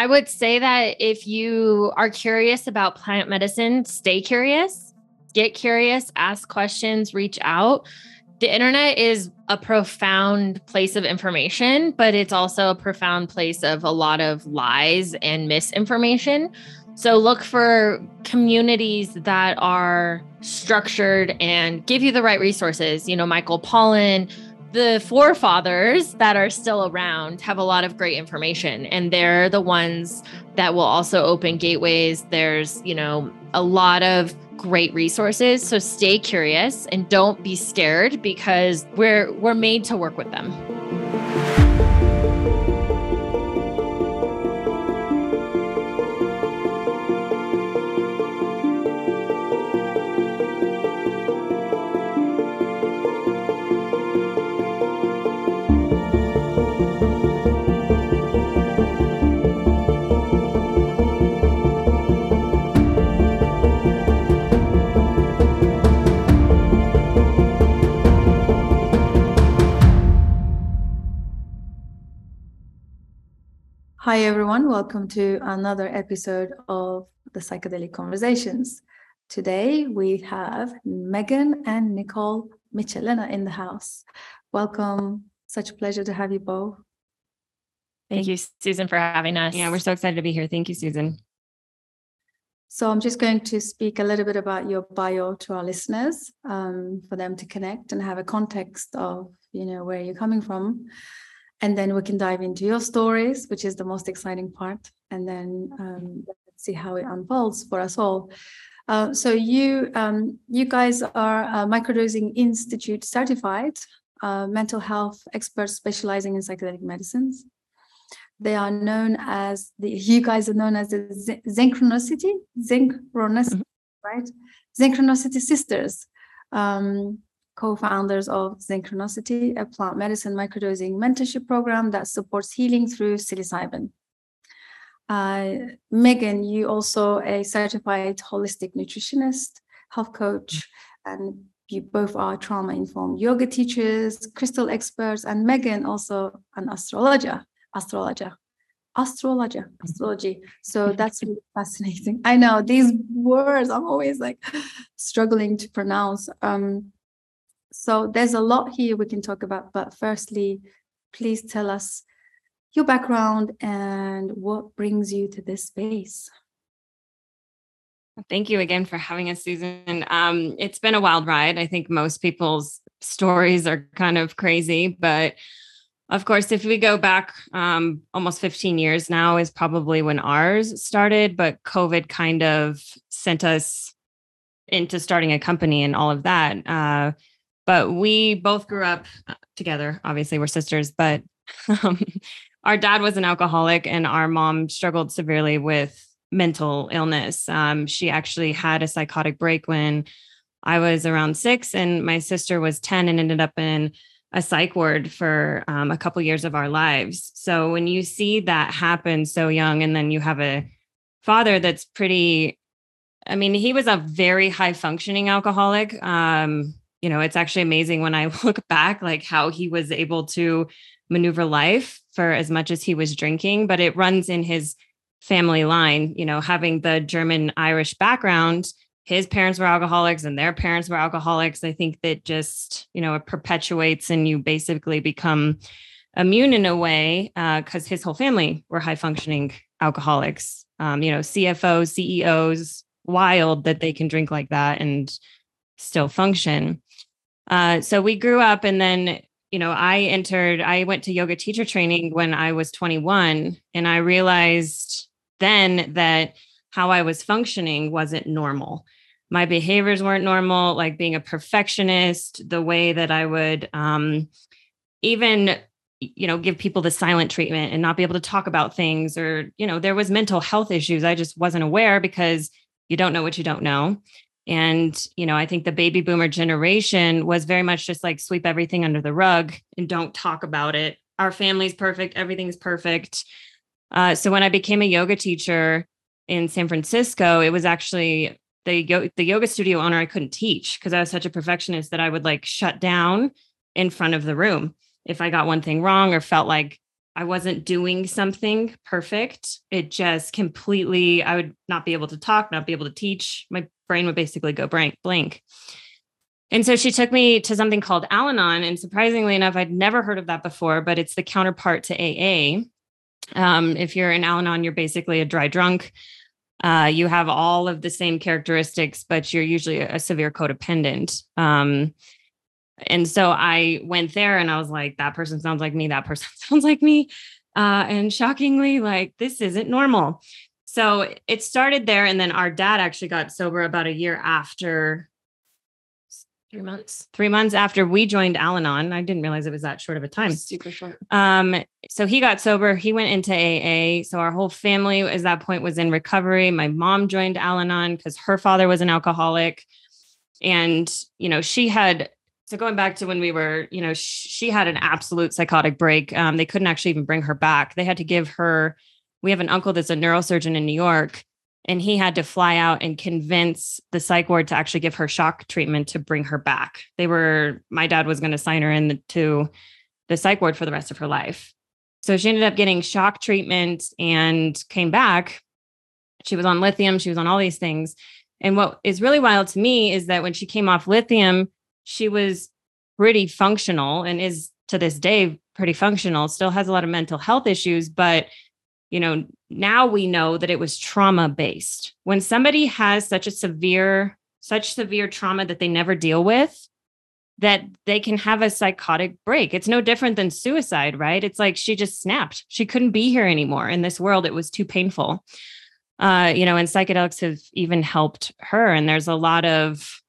I would say that if you are curious about plant medicine, stay curious, get curious, ask questions, reach out. The internet is a profound place of information, but it's also a profound place of a lot of lies and misinformation. So look for communities that are structured and give you the right resources. You know, Michael Pollan, the forefathers that are still around have a lot of great information and they're the ones that will also open gateways. There's you know a lot of great resources so stay curious and don't be scared because we're we're made to work with them Hi, everyone. Welcome to another episode of the Psychedelic Conversations. Today we have Megan and Nicole Michelena in the house. Welcome. Such a pleasure to have you both. Thank you, Susan, for having us. Yeah, we're so excited to be here. Thank you, Susan. So I'm just going to speak a little bit about your bio to our listeners um, for them to connect and have a context of, you know, where you're coming from and then we can dive into your stories, which is the most exciting part, and then um, let's see how it unfolds for us all. Uh, so you um, you guys are a microdosing institute certified uh, mental health experts specializing in psychedelic medicines. They are known as the you guys are known as the synchronicity synchronicity mm-hmm. right synchronicity sisters. Um, co-founders of Zenchronicity, a plant medicine microdosing mentorship program that supports healing through psilocybin. Uh, Megan, you also a certified holistic nutritionist, health coach, and you both are trauma-informed yoga teachers, crystal experts, and Megan also an astrologer, astrologer, astrologer, astrology. So that's really fascinating. I know these words I'm always like struggling to pronounce. Um, so there's a lot here we can talk about. But firstly, please tell us your background and what brings you to this space. Thank you again for having us, Susan. Um, it's been a wild ride. I think most people's stories are kind of crazy, but of course, if we go back um, almost 15 years now, is probably when ours started, but COVID kind of sent us into starting a company and all of that. Uh, but we both grew up uh, together. Obviously, we're sisters, but um, our dad was an alcoholic and our mom struggled severely with mental illness. Um, she actually had a psychotic break when I was around six, and my sister was 10 and ended up in a psych ward for um, a couple years of our lives. So when you see that happen so young, and then you have a father that's pretty, I mean, he was a very high functioning alcoholic. Um, you know, it's actually amazing when I look back, like how he was able to maneuver life for as much as he was drinking, but it runs in his family line, you know, having the German Irish background. His parents were alcoholics and their parents were alcoholics. I think that just, you know, it perpetuates and you basically become immune in a way because uh, his whole family were high functioning alcoholics. Um, you know, CFOs, CEOs, wild that they can drink like that and still function. Uh, so we grew up, and then you know, I entered. I went to yoga teacher training when I was 21, and I realized then that how I was functioning wasn't normal. My behaviors weren't normal, like being a perfectionist, the way that I would um, even you know give people the silent treatment and not be able to talk about things or you know there was mental health issues i just wasn't aware because you don't know what you don't know and, you know, I think the baby boomer generation was very much just like sweep everything under the rug and don't talk about it. Our family's perfect, everything's perfect. Uh, so when I became a yoga teacher in San Francisco, it was actually the, the yoga studio owner I couldn't teach because I was such a perfectionist that I would like shut down in front of the room if I got one thing wrong or felt like I wasn't doing something perfect. It just completely, I would not be able to talk, not be able to teach. My brain would basically go blank. blank. And so she took me to something called Al Anon. And surprisingly enough, I'd never heard of that before, but it's the counterpart to AA. Um, if you're in Al Anon, you're basically a dry drunk. Uh, you have all of the same characteristics, but you're usually a severe codependent. Um, and so I went there and I was like, that person sounds like me. That person sounds like me. Uh, and shockingly, like, this isn't normal. So it started there. And then our dad actually got sober about a year after Three months. Three months after we joined Al Anon. I didn't realize it was that short of a time. Super short. Um, so he got sober. He went into AA. So our whole family at that point was in recovery. My mom joined Al Anon because her father was an alcoholic. And, you know, she had so going back to when we were, you know, she had an absolute psychotic break. Um, they couldn't actually even bring her back. They had to give her. We have an uncle that's a neurosurgeon in New York, and he had to fly out and convince the psych ward to actually give her shock treatment to bring her back. They were. My dad was going to sign her into the to the psych ward for the rest of her life. So she ended up getting shock treatment and came back. She was on lithium. She was on all these things. And what is really wild to me is that when she came off lithium, she was pretty functional and is to this day pretty functional, still has a lot of mental health issues, but you know, now we know that it was trauma based. When somebody has such a severe such severe trauma that they never deal with, that they can have a psychotic break. It's no different than suicide, right? It's like she just snapped. She couldn't be here anymore in this world. It was too painful. Uh, you know, and psychedelics have even helped her. And there's a lot of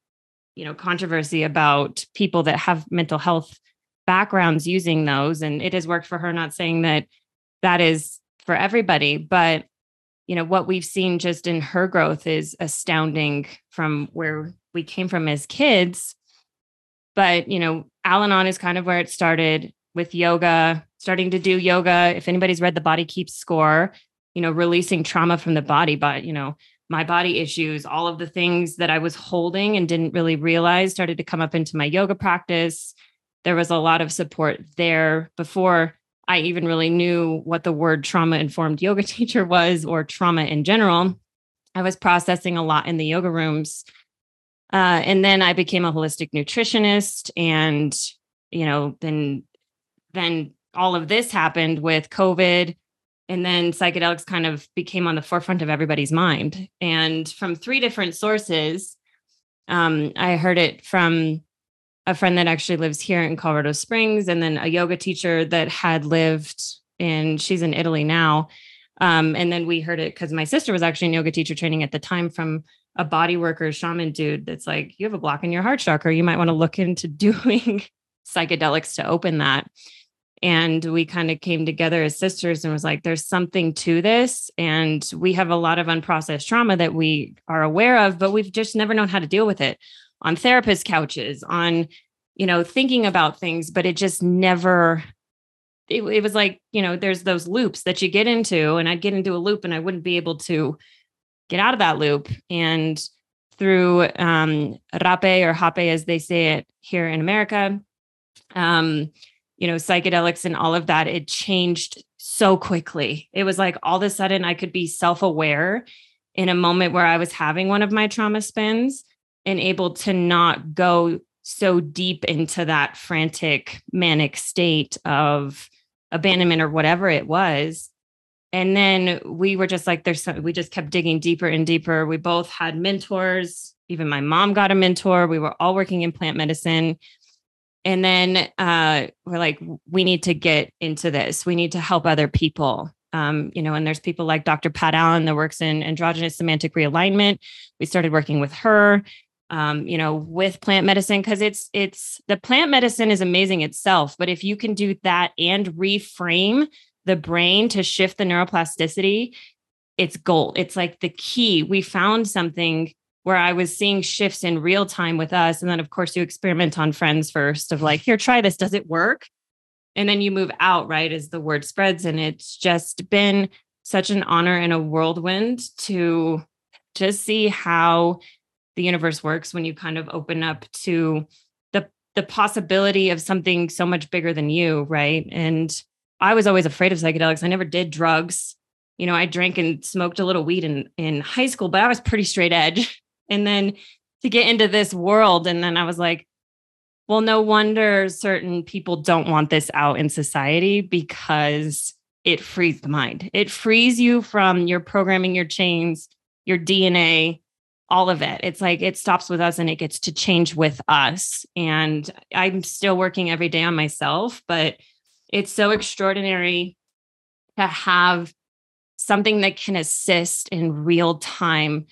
you know controversy about people that have mental health backgrounds using those and it has worked for her not saying that that is for everybody but you know what we've seen just in her growth is astounding from where we came from as kids. But you know al-anon is kind of where it started with yoga starting to do yoga. If anybody's read the body keeps score you know releasing trauma from the body but you know my body issues, all of the things that I was holding and didn't really realize started to come up into my yoga practice. There was a lot of support there before I even really knew what the word trauma informed yoga teacher was or trauma in general. I was processing a lot in the yoga rooms. Uh, and then I became a holistic nutritionist. And, you know, then, then all of this happened with COVID and then psychedelics kind of became on the forefront of everybody's mind and from three different sources um, i heard it from a friend that actually lives here in colorado springs and then a yoga teacher that had lived in she's in italy now. Um, and then we heard it because my sister was actually in yoga teacher training at the time from a body worker shaman dude that's like you have a block in your heart chakra. You might want to look into doing psychedelics to open that. And we kind of came together as sisters and was like there's something to this. And we have a lot of unprocessed trauma that we are aware of but we've just never known how to deal with it on therapist couches on you know thinking about things but it just never it, it was like you know there's those loops that you get into and i'd get into a loop and i wouldn't be able to get out of that loop and through um rapé or hapé as they say it here in america um you know, psychedelics and all of that, it changed so quickly. It was like all of a sudden I could be self aware in a moment where I was having one of my trauma spins and able to not go so deep into that frantic, manic state of abandonment or whatever it was. And then we were just like, there's some, we just kept digging deeper and deeper. We both had mentors. Even my mom got a mentor. We were all working in plant medicine and then uh, we're like we need to get into this we need to help other people um, you know and there's people like dr pat allen that works in androgynous semantic realignment we started working with her um, you know with plant medicine because it's it's the plant medicine is amazing itself but if you can do that and reframe the brain to shift the neuroplasticity it's gold it's like the key we found something where I was seeing shifts in real time with us. And then, of course, you experiment on friends first of like, here, try this. Does it work? And then you move out, right, as the word spreads. And it's just been such an honor and a whirlwind to just see how the universe works when you kind of open up to the the possibility of something so much bigger than you, right? And I was always afraid of psychedelics. I never did drugs. You know, I drank and smoked a little weed in in high school, but I was pretty straight edge. And then to get into this world, and then I was like, well, no wonder certain people don't want this out in society because it frees the mind. It frees you from your programming, your chains, your DNA, all of it. It's like it stops with us and it gets to change with us. And I'm still working every day on myself, but it's so extraordinary to have something that can assist in real time.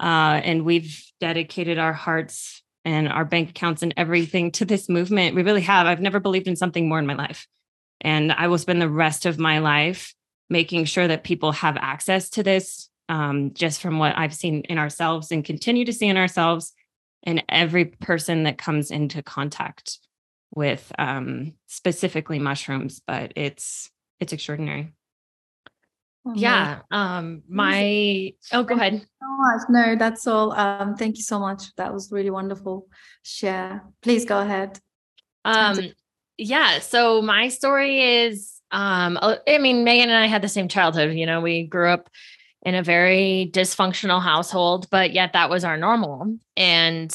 Uh, and we've dedicated our hearts and our bank accounts and everything to this movement. We really have. I've never believed in something more in my life. And I will spend the rest of my life making sure that people have access to this um, just from what I've seen in ourselves and continue to see in ourselves and every person that comes into contact with um, specifically mushrooms, but it's it's extraordinary. Oh, yeah. Um, my oh, go ahead. So much. No, that's all. Um, thank you so much. That was really wonderful. Share. Please go ahead. Um, yeah. So my story is, um, I mean, Megan and I had the same childhood. You know, we grew up in a very dysfunctional household, but yet that was our normal. And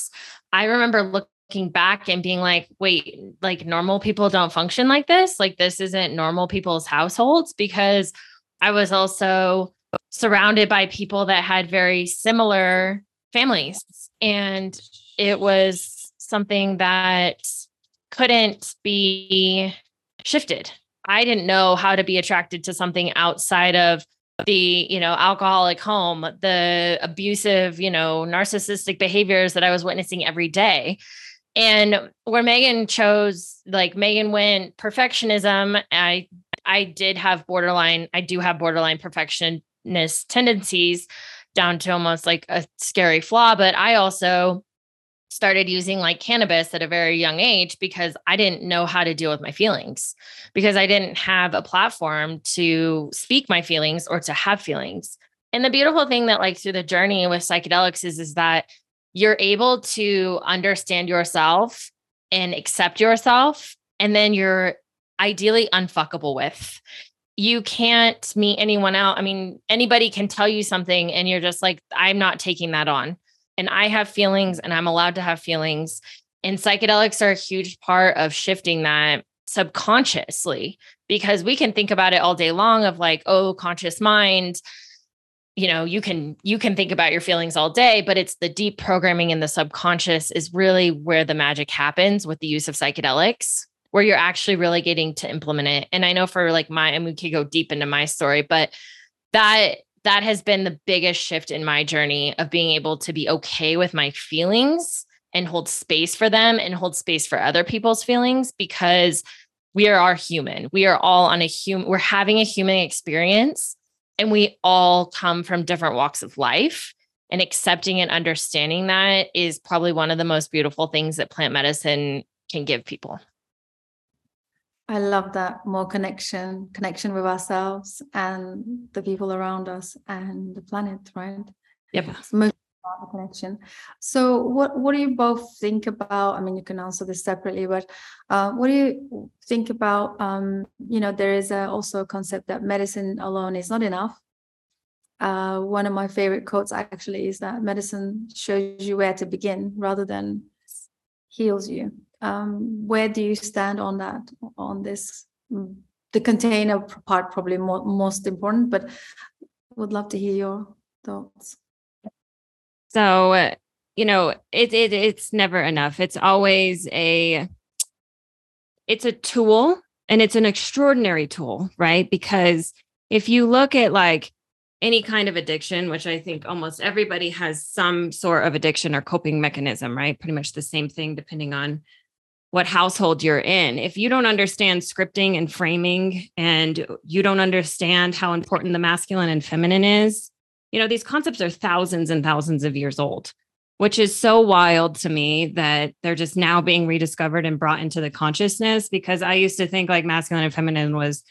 I remember looking back and being like, wait, like normal people don't function like this. Like this isn't normal people's households because I was also surrounded by people that had very similar families. And it was something that couldn't be shifted. I didn't know how to be attracted to something outside of the you know alcoholic home the abusive you know narcissistic behaviors that i was witnessing every day. And where megan chose like megan went perfectionism. I i did have borderline i do have borderline perfectionist tendencies down to almost like a scary flaw but i also started using like cannabis at a very young age because I didn't know how to deal with my feelings because I didn't have a platform to speak my feelings or to have feelings. And the beautiful thing that like through the journey with psychedelics is is that you're able to understand yourself and accept yourself and then you're ideally unfuckable with. You can't meet anyone out. I mean, anybody can tell you something and you're just like I'm not taking that on and I have feelings and I'm allowed to have feelings. And psychedelics are a huge part of shifting that subconsciously because we can think about it all day long of like, oh, conscious mind you know you can you can think about your feelings all day but it's the deep programming in the subconscious is really where the magic happens with the use of psychedelics where you're actually really getting to implement it and i know for like my and we could go deep into my story but that that has been the biggest shift in my journey of being able to be okay with my feelings and hold space for them and hold space for other people's feelings because we are all human. We are all on a human, we're having a human experience and we all come from different walks of life. And accepting and understanding that is probably one of the most beautiful things that plant medicine can give people. I love that more connection, connection with ourselves and the people around us and the planet, right? Yep. It's most about the connection. So, what what do you both think about? I mean, you can answer this separately, but uh, what do you think about? Um, you know, there is a, also a concept that medicine alone is not enough. Uh, one of my favorite quotes actually is that medicine shows you where to begin rather than heals you um, where do you stand on that on this mm, the container part probably more, most important but would love to hear your thoughts. So you know it, it it's never enough. It's always a it's a tool and it's an extraordinary tool right? Because if you look at like any kind of addiction, which I think almost everybody has some sort of addiction or coping mechanism, right? Pretty much the same thing, depending on what household you're in. If you don't understand scripting and framing and you don't understand how important the masculine and feminine is, you know, these concepts are thousands and thousands of years old, which is so wild to me that they're just now being rediscovered and brought into the consciousness because I used to think like masculine and feminine was,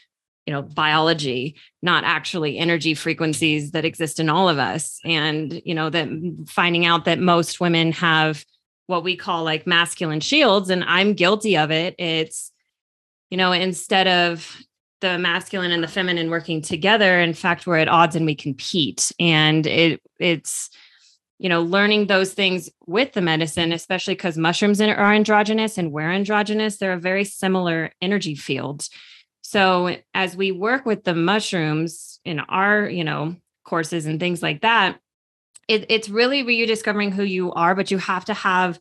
you know, biology, not actually energy frequencies that exist in all of us. And, you know, that finding out that most women have what we call like masculine shields and i'm guilty of it. It's you know instead of the masculine and the feminine working together in fact we're at odds and we compete. And it it's you know learning those things with the medicine especially because mushrooms are androgynous and we're androgynous they're a very similar energy field. So as we work with the mushrooms in our you know courses and things like that it, it's really you discovering who you are but you have to have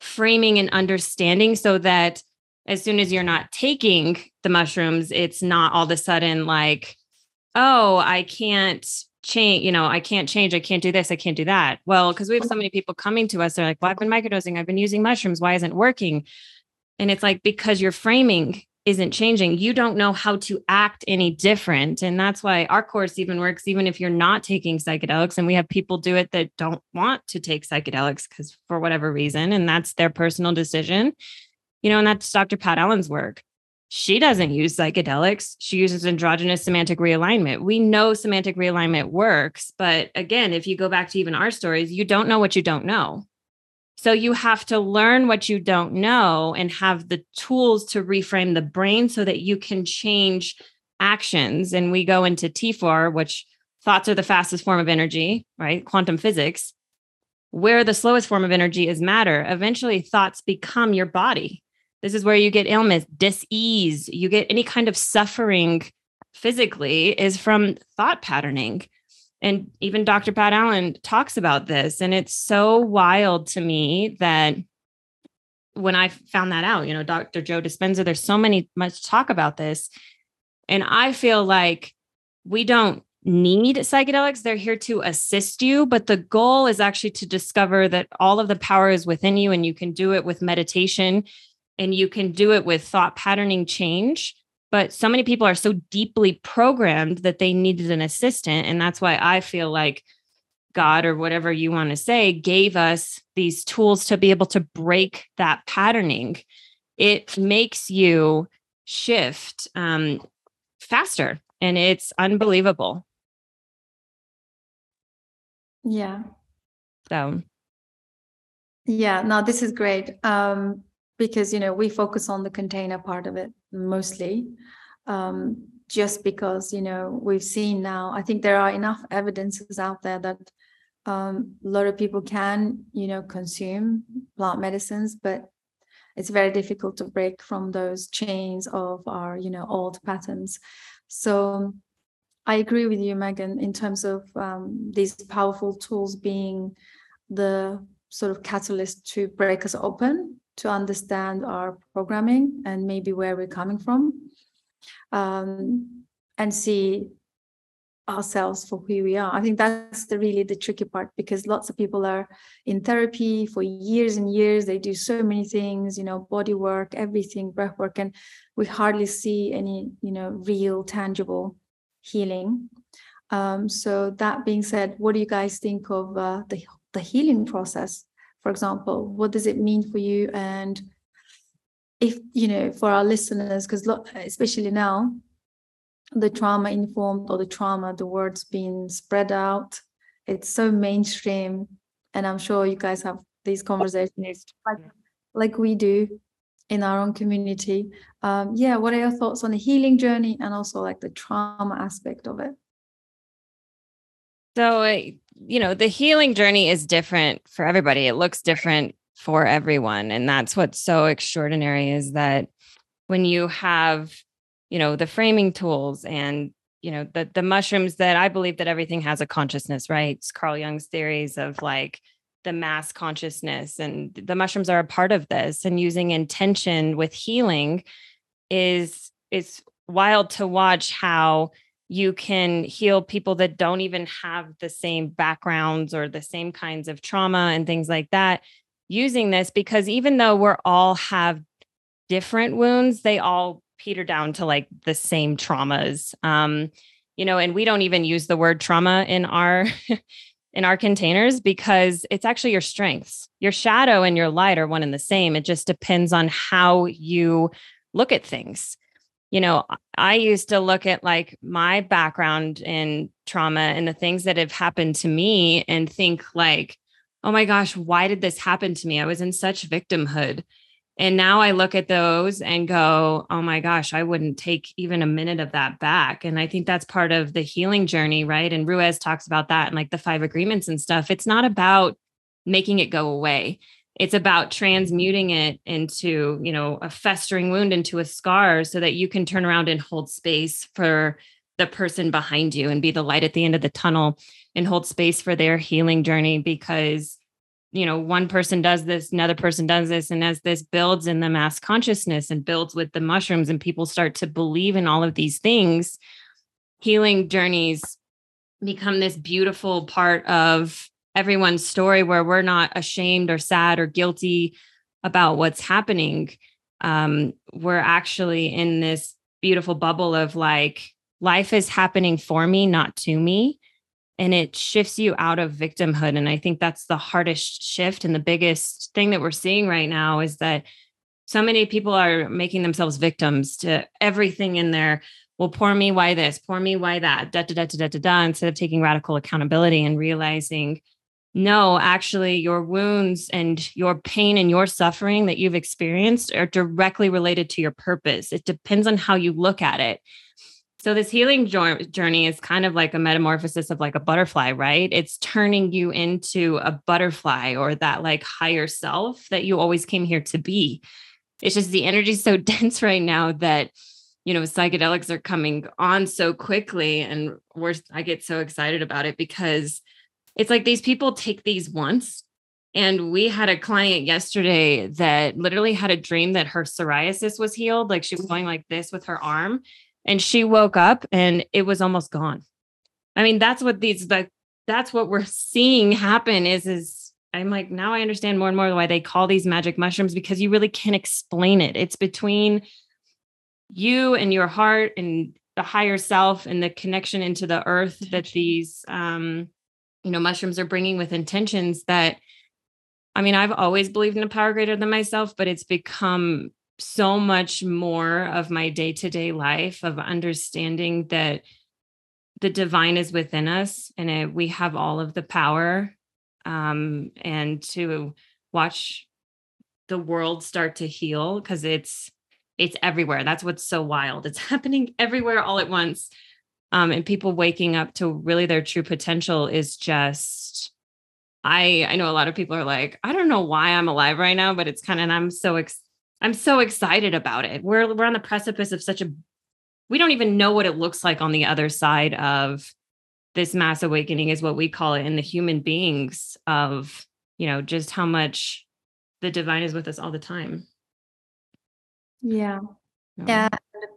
framing and understanding so that as soon as you're not taking the mushrooms, it's not all of a sudden like, oh, I can't change, you know, I can't change, I can't do this, I can't do that. Well, because we have so many people coming to us, they're like, well, I've been microdosing, I've been using mushrooms, why isn't it working? And it's like, because your framing isn't changing, you don't know how to act any different. And that's why our course even works, even if you're not taking psychedelics. And we have people do it that don't want to take psychedelics because for whatever reason, and that's their personal decision you know, and that's Dr. Pat Allen's work. She doesn't use psychedelics. She uses androgynous semantic realignment. We know semantic realignment works, but again, if you go back to even our stories, you don't know what you don't know. So you have to learn what you don't know and have the tools to reframe the brain so that you can change actions. And we go into TFAR, which thoughts are the fastest form of energy, right? Quantum physics, where the slowest form of energy is matter. Eventually, thoughts become your body. This is where you get illness, dis-ease, you get any kind of suffering physically is from thought patterning. And even Dr. Pat Allen talks about this. And it's so wild to me that when I found that out, you know, Dr. Joe Dispenza, there's so many much talk about this. And I feel like we don't need psychedelics. They're here to assist you, but the goal is actually to discover that all of the power is within you and you can do it with meditation and you can do it with thought patterning change but so many people are so deeply programmed that they needed an assistant. And that's why i feel like god or whatever you want to say gave us these tools to be able to break that patterning. It makes you shift um, faster and it's unbelievable. Yeah. So. Yeah no this is great. Um because you know we focus on the container part of it mostly um, just because you know we've seen now i think there are enough evidences out there that um, a lot of people can you know consume plant medicines but it's very difficult to break from those chains of our you know old patterns. So i agree with you megan in terms of um, these powerful tools being the sort of catalyst to break us open to understand our programming and maybe where we're coming from um, and see ourselves for who we are. I think that's the really the tricky part because lots of people are in therapy for years and years. They do so many things, you know, body work, everything, breath work, and we hardly see any, you know, real tangible healing. Um, so that being said, what do you guys think of uh, the the healing process? For example what does it mean for you? And if you know for our listeners because especially now the trauma informed or the trauma the words being spread out it's so mainstream. And i'm sure you guys have these conversations like, like we do in our own community. Um, yeah what are your thoughts on the healing journey and also like the trauma aspect of it so uh, you know, the healing journey is different for everybody. It looks different for everyone. And that's what's so extraordinary is that when you have, you know, the framing tools and you know the the mushrooms that I believe that everything has a consciousness, right? It's Carl Jung's theories of like the mass consciousness and the mushrooms are a part of this and using intention with healing is is wild to watch how you can heal people that don't even have the same backgrounds or the same kinds of trauma and things like that using this because even though we're all have different wounds they all peter down to like the same traumas. Um you know and we don't even use the word trauma in our in our containers because it's actually your strengths. Your shadow and your light are one and the same. It just depends on how you look at things you know, I used to look at like my background in trauma and the things that have happened to me and think like, oh my gosh, why did this happen to me? I was in such victimhood. And now I look at those and go, oh my gosh, I wouldn't take even a minute of that back. And I think that's part of the healing journey, right? And Ruiz talks about that and like the five agreements and stuff. It's not about making it go away. It's about transmuting it into, you know, a festering wound into a scar so that you can turn around and hold space for the person behind you and be the light at the end of the tunnel and hold space for their healing journey because you know one person does this another person does this and as this builds in the mass consciousness and builds with the mushrooms and people start to believe in all of these things healing journeys become this beautiful part of everyone's story where we're not ashamed or sad or guilty about what's happening. Um, we're actually in this beautiful bubble of like life is happening for me not to me and it shifts you out of victimhood. And i think that's the hardest shift and the biggest thing that we're seeing right now is that so many people are making themselves victims to everything in there. Well poor me why this? Poor me why that? Da da da da da da instead of taking radical accountability and realizing no actually your wounds and your pain and your suffering that you've experienced are directly related to your purpose it depends on how you look at it so this healing journey is kind of like a metamorphosis of like a butterfly, right? It's turning you into a butterfly or that like higher self that you always came here to be. It's just the energy is so dense right now that you know psychedelics are coming on so quickly and we're I get so excited about it because it's like these people take these once and we had a client yesterday that literally had a dream that her psoriasis was healed like she was going like this with her arm and she woke up and it was almost gone. I mean that's what these like that's what we're seeing happen is is i'm like now i understand more and more why they call these magic mushrooms because you really can't explain it. It's between you and your heart and the higher self and the connection into the earth that these um you know mushrooms are bringing with intentions that i mean i've always believed in a power greater than myself but it's become so much more of my day to day life of understanding that the divine is within us and it, we have all of the power um, and to watch the world start to heal because it's it's everywhere. That's what's so wild. It's happening everywhere all at once um, and people waking up to really their true potential is just i i know a lot of people are like i don't know why i'm alive right now but it's kind of and i'm so ex- I'm so excited about it. We're we're on the precipice of such a we don't even know what it looks like on the other side of this mass awakening is what we call it in the human beings of, you know, just how much the divine is with us all the time. Yeah. Yeah,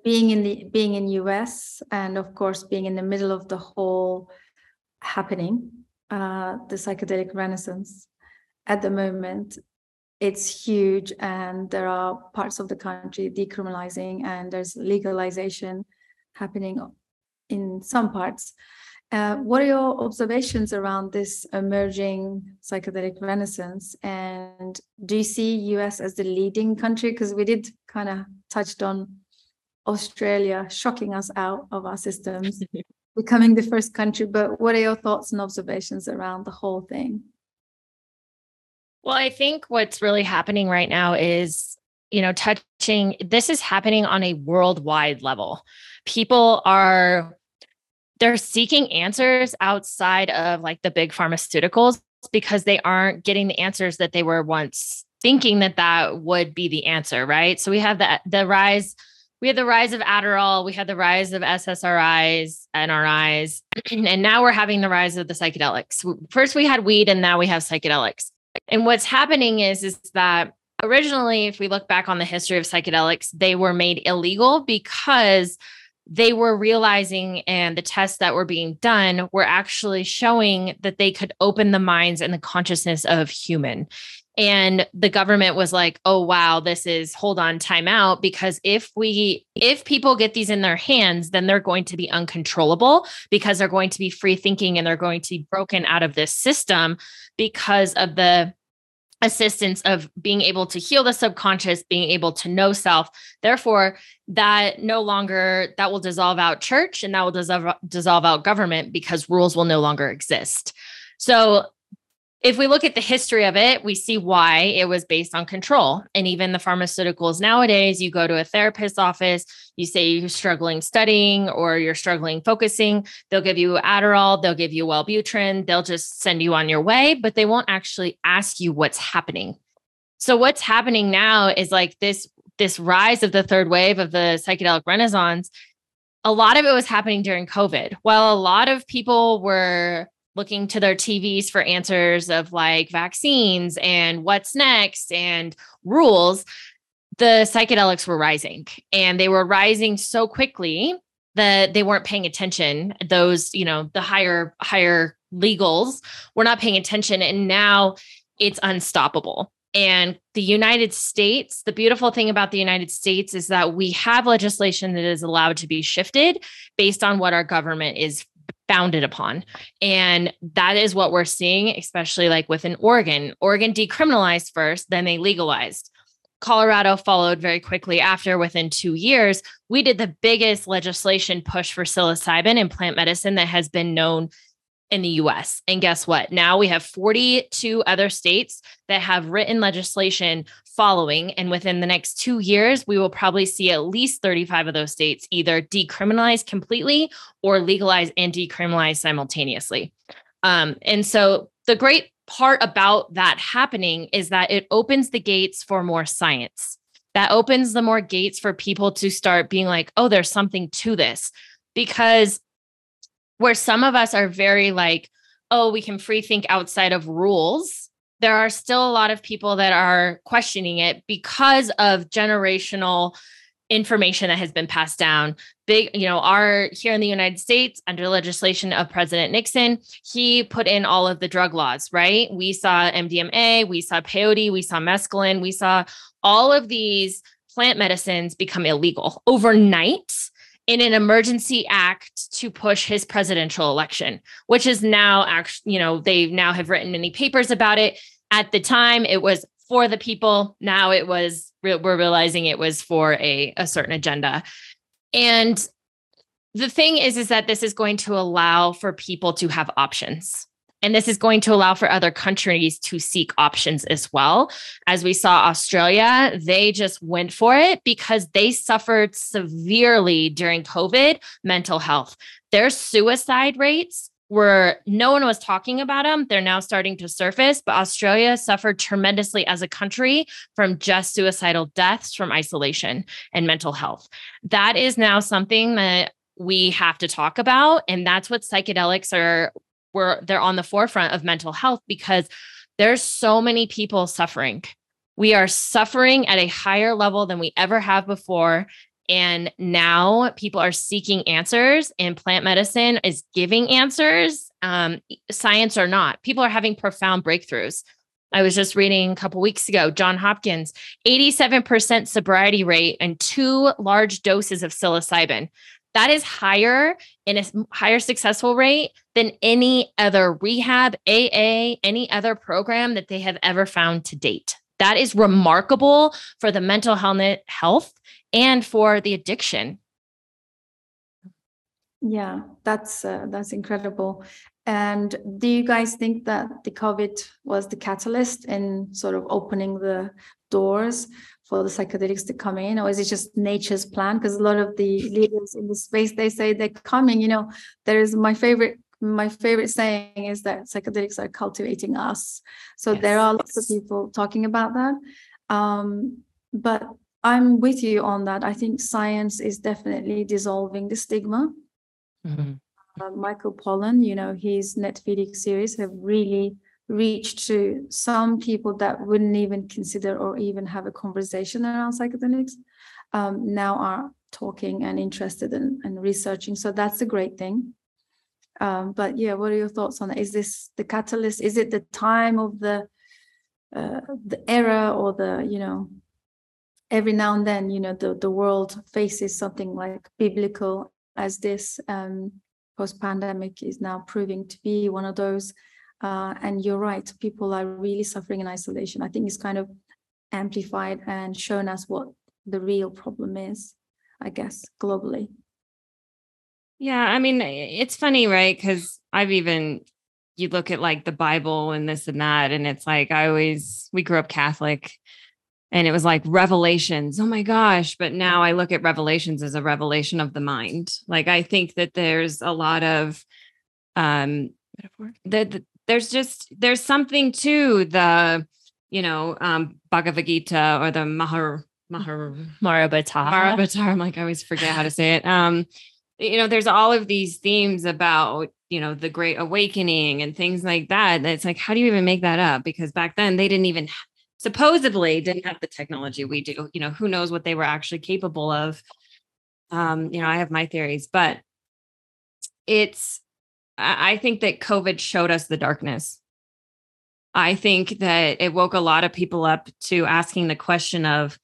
being in the being in US and of course being in the middle of the whole happening, uh, the psychedelic renaissance at the moment it's huge and there are parts of the country decriminalizing and there's legalization happening in some parts. Uh, what are your observations around this emerging psychedelic renaissance? And do you see us as the leading country? Because we did kind of touched on australia shocking us out of our systems becoming the first country but what are your thoughts and observations around the whole thing well, I think what's really happening right now is, you know, touching this is happening on a worldwide level. People are they're seeking answers outside of like the big pharmaceuticals because they aren't getting the answers that they were once thinking that that would be the answer, right? So we have the the rise we had the rise of Adderall, we had the rise of SSRIs, NRIs, and now we're having the rise of the psychedelics. First we had weed and now we have psychedelics. And what's happening is is that originally if we look back on the history of psychedelics, they were made illegal because they were realizing and the tests that were being done were actually showing that they could open the minds and the consciousness of human and the government was like oh wow this is hold on time out. Because if we if people get these in their hands then they're going to be uncontrollable because they're going to be free thinking and they're going to be broken out of this system because of the assistance of being able to heal the subconscious being able to know self. Therefore that no longer that will dissolve out church and that will dissolve dissolve out government because rules will no longer exist. So if we look at the history of it, we see why it was based on control. And even the pharmaceuticals nowadays, you go to a therapist's office, you say you're struggling studying or you're struggling focusing, they'll give you Adderall, they'll give you Wellbutrin, they'll just send you on your way, but they won't actually ask you what's happening. So what's happening now is like this this rise of the third wave of the psychedelic renaissance. A lot of it was happening during COVID. While a lot of people were looking to their TVs for answers of like vaccines and what's next and rules, the psychedelics were rising and they were rising so quickly that they weren't paying attention. Those, you know, the higher, higher legals were not paying attention. And now it's unstoppable. And the United States, the beautiful thing about the United States is that we have legislation that is allowed to be shifted based on what our government is founded upon. And that is what we're seeing, especially like within Oregon. Oregon decriminalized first, then they legalized. Colorado followed very quickly after within two years. We did the biggest legislation push for psilocybin and plant medicine that has been known in the US. And guess what? Now we have 42 other states that have written legislation following. And within the next two years, we will probably see at least 35 of those states either decriminalize completely or legalize and decriminalize simultaneously. Um, and so the great part about that happening is that it opens the gates for more science. That opens the more gates for people to start being like, oh, there's something to this. Because where some of us are very like, oh, we can free think outside of rules, there are still a lot of people that are questioning it because of generational information that has been passed down big you know our here in the united states under legislation of president nixon he put in all of the drug laws right we saw mdma we saw peyote we saw mescaline we saw all of these plant medicines become illegal overnight in an emergency act to push his presidential election, which is now actually, you know, they now have written many papers about it. At the time, it was for the people. Now it was, we're realizing it was for a, a certain agenda. And the thing is, is that this is going to allow for people to have options. And this is going to allow for other countries to seek options as well. As we saw Australia, they just went for it because they suffered severely during COVID mental health. Their suicide rates were no one was talking about them. They're now starting to surface, but Australia suffered tremendously as a country from just suicidal deaths from isolation and mental health. That is now something that we have to talk about. And that's what psychedelics are where they're on the forefront of mental health because there's so many people suffering. We are suffering at a higher level than we ever have before. And now people are seeking answers, and plant medicine is giving answers, um, science or not. People are having profound breakthroughs. I was just reading a couple weeks ago, John Hopkins, 87% sobriety rate and two large doses of psilocybin that is higher in a higher successful rate than any other rehab, AA, any other program that they have ever found to date. That is remarkable for the mental health and for the addiction. Yeah, that's uh, that's incredible. And do you guys think that the COVID was the catalyst in sort of opening the doors for the psychedelics to come in or is it just nature's plan because a lot of the leaders in the space they say they're coming you know there is my favorite my favorite saying is that psychedelics are cultivating us so yes. there are lots of people talking about that um, but i'm with you on that i think science is definitely dissolving the stigma mm-hmm. uh, michael pollan you know his netflix series have really reached to some people that wouldn't even consider or even have a conversation around psychedelics um, now are talking and interested in, and researching. So that's a great thing. Um, but yeah, what are your thoughts on it? Is this the catalyst? Is it the time of the uh, the era or the you know every now and then you know the the world faces something like biblical as this um, post pandemic is now proving to be one of those uh, and you're right, people are really suffering in isolation. I think it's kind of amplified and shown us what the real problem is, I guess, globally. Yeah, I mean, it's funny, right? Because I've even you look at like the Bible and this and that, and it's like I always we grew up Catholic and it was like revelations. Oh my gosh. But now I look at revelations as a revelation of the mind. Like I think that there's a lot of um that the, there's just there's something to the you know um Bhagavad Gita or the Mahar Mahar Mahabharata. Mahabharata. I'm like I always forget how to say it. Um you know, there's all of these themes about, you know, the great awakening and things like that. It's like, how do you even make that up? Because back then they didn't even supposedly didn't have the technology we do. You know, who knows what they were actually capable of. Um, you know, I have my theories, but it's I think that COVID showed us the darkness. I think that it woke a lot of people up to asking the question of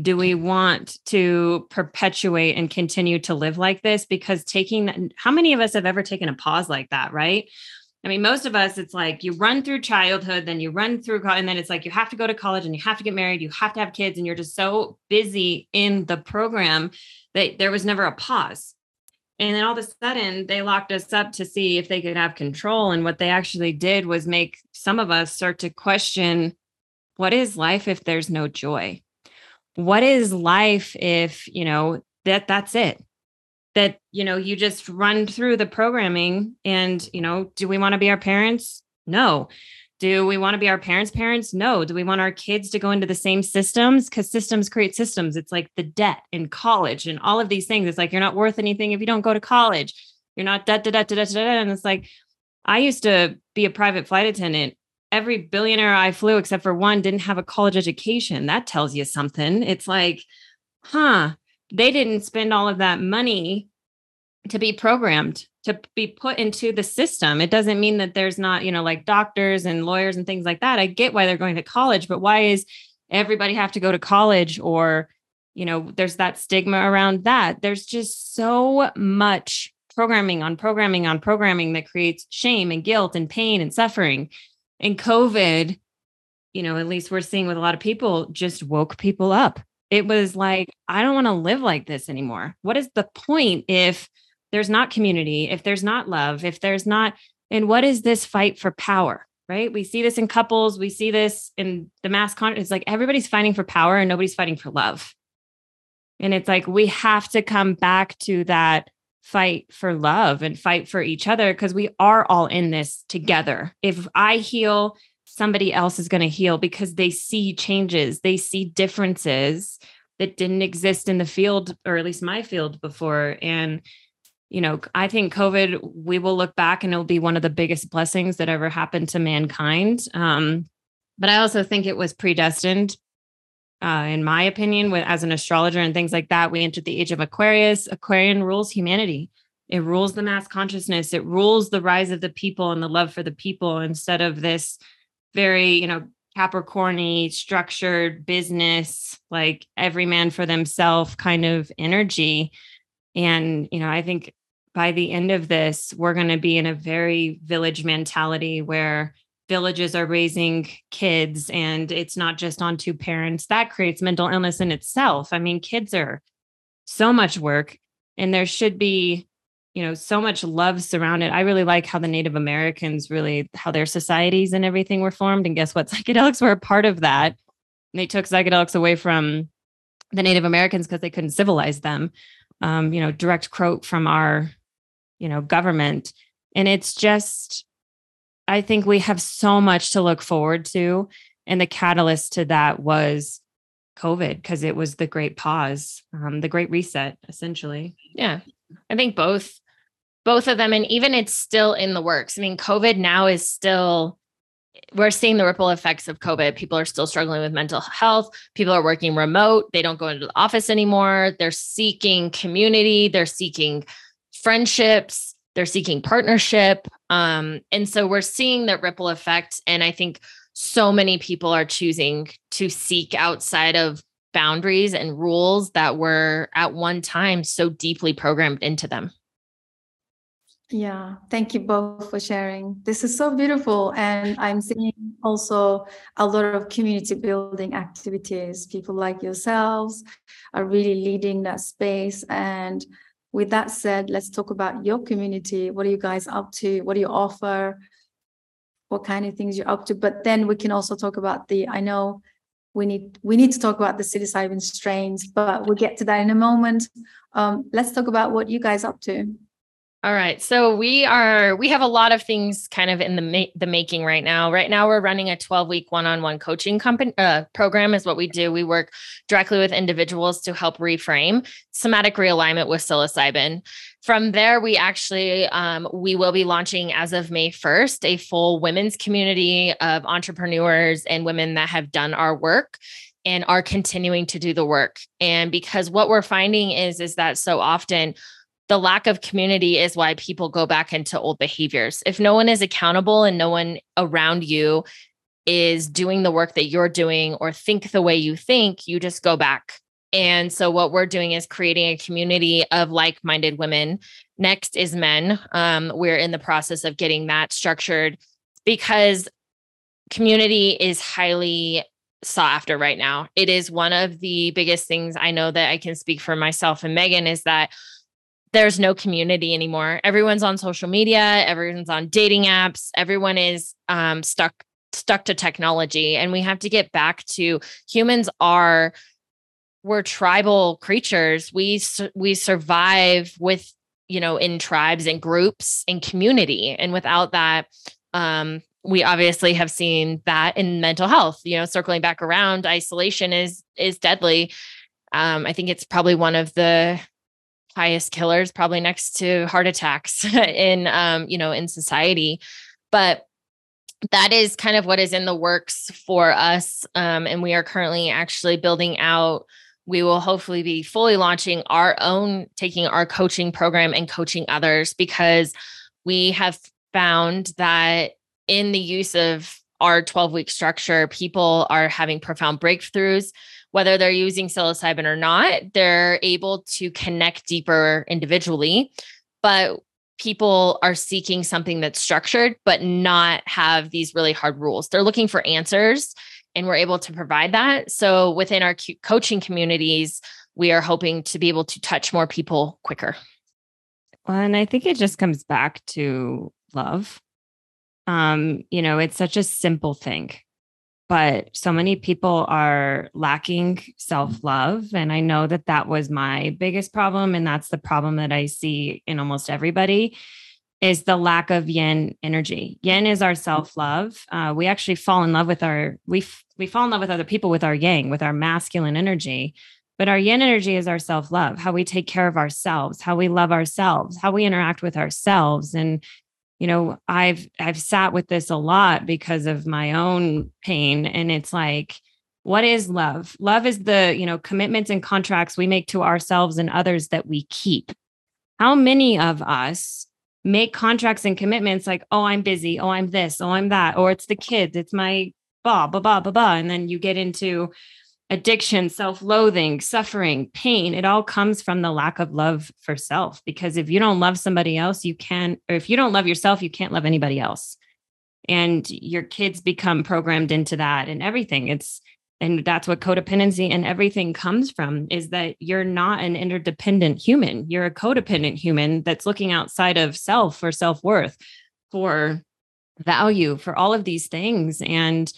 do we want to perpetuate and continue to live like this because taking how many of us have ever taken a pause like that right i mean most of us it's like you run through childhood then you run through college, and then it's like you have to go to college and you have to get married you have to have kids and you're just so busy in the program that there was never a pause. And then all of a sudden they locked us up to see if they could have control and what they actually did was make some of us start to question what is life if there's no joy? What is life if you know that that's it that you know you just run through the programming and you know do we want to be our parents? No. Do we want to be our parents parents? No. Do we want our kids to go into the same systems? Because systems create systems. It's like the debt in college and all of these things. It's like you're not worth anything if you don't go to college. You're not da da da da da da. And it's like i used to be a private flight attendant. Every billionaire I flew except for one didn't have a college education. That tells you something. It's like, huh, they didn't spend all of that money to be programmed to be put into the system. It doesn't mean that there's not, you know, like doctors and lawyers and things like that. I get why they're going to college, but why is everybody have to go to college or, you know, there's that stigma around that. There's just so much programming on programming on programming that creates shame and guilt and pain and suffering and COVID, you know, at least we're seeing with a lot of people, just woke people up. It was like, I don't want to live like this anymore. What is the point if there's not community, if there's not love, if there's not, and what is this fight for power? Right. We see this in couples. We see this in the mass con. It's like everybody's fighting for power and nobody's fighting for love. And it's like we have to come back to that fight for love and fight for each other because we are all in this together. If I heal, somebody else is going to heal because they see changes, they see differences that didn't exist in the field, or at least my field before. And, you know, I think COVID, we will look back and it'll be one of the biggest blessings that ever happened to mankind. Um, but I also think it was predestined uh, in my opinion, with, as an astrologer and things like that, we entered the age of Aquarius. Aquarian rules humanity. It rules the mass consciousness. It rules the rise of the people and the love for the people instead of this very, you know, Capricorny, structured business, like every man for themselves kind of energy. And, you know, I think by the end of this, we're going to be in a very village mentality where villages are raising kids and it's not just on two parents. That creates mental illness in itself. I mean kids are so much work and there should be you know so much love surrounded. I really like how the native americans really how their societies and everything were formed. And guess what? Psychedelics were a part of that. And they took psychedelics away from the native americans because they couldn't civilize them. Um, you know direct quote from our you know government and it's just I think we have so much to look forward to. And the catalyst to that was COVID because it was the great pause, um, the great reset, essentially. Yeah. I think both both of them and even it's still in the works. I mean, COVID now is still we're seeing the ripple effects of COVID. People are still struggling with mental health. People are working remote. They don't go into the office anymore. They're seeking community. They're seeking friendships they're seeking partnership. Um, and so we're seeing that ripple effect. And I think so many people are choosing to seek outside of boundaries and rules that were at one time so deeply programmed into them. Yeah, thank you both for sharing. This is so beautiful. And I'm seeing also a lot of community building activities. People like yourselves are really leading that space. And with that said, let's talk about your community. What are you guys up to? What do you offer? what kind of things you're up to. But then we can also talk about the. I know we need we need to talk about the psilocybin strains, but we'll get to that in a moment. Um, let's talk about what you guys up to. All right. So we are we have a lot of things kind of in the ma- the making right now. Right now we're running a 12-week one-on-one coaching company uh, program is what we do. We work directly with individuals to help reframe somatic realignment with psilocybin. From there we actually um, we will be launching as of May 1st a full women's community of entrepreneurs and women that have done our work and are continuing to do the work. And because what we're finding is is that so often the lack of community is why people go back into old behaviors. If no one is accountable and no one around you is doing the work that you're doing or think the way you think, you just go back. And so, what we're doing is creating a community of like minded women. Next is men. Um, we're in the process of getting that structured because community is highly sought after right now. It is one of the biggest things I know that I can speak for myself and Megan is that there's no community anymore. Everyone's on social media, everyone's on dating apps, everyone is um, stuck stuck to technology. And we have to get back to humans are we're tribal creatures. We we survive with you know in tribes and groups and community. And without that um we obviously have seen that in mental health. You know circling back around isolation is is deadly. Um, I think it's probably one of the highest killers, probably next to heart attacks in um, you know, in society. But that is kind of what is in the works for us. Um, and we are currently actually building out. We will hopefully be fully launching our own, taking our coaching program and coaching others because we have found that in the use of our 12 week structure, people are having profound breakthroughs whether they're using psilocybin or not, they're able to connect deeper individually. But people are seeking something that's structured, but not have these really hard rules. They're looking for answers, and we're able to provide that. So within our coaching communities, we are hoping to be able to touch more people quicker. Well, and I think it just comes back to love. Um, you know, it's such a simple thing but so many people are lacking self love. And I know that that was my biggest problem. And that's the problem that I see in almost everybody is the lack of yin energy. Yin is our self love. Uh, we actually fall in love with our, we, f- we fall in love with other people with our yang, with our masculine energy. But our yin energy is our self love, how we take care of ourselves, how we love ourselves, how we interact with ourselves. And you know i've i've sat with this a lot because of my own pain and it's like what is love? Love is the you know commitments and contracts we make to ourselves and others that we keep. How many of us make contracts and commitments like oh i'm busy. Oh i'm this. Oh i'm that. Or it's the kids. It's my blah blah blah blah blah and then you get into addiction, self loathing, suffering, pain, it all comes from the lack of love for self. Because if you don't love somebody else, you can't, or if you don't love yourself, you can't love anybody else. And your kids become programmed into that and everything. It's, and that's what codependency and everything comes from is that you're not an interdependent human. You're a codependent human that's looking outside of self for self worth, for value, for all of these things. And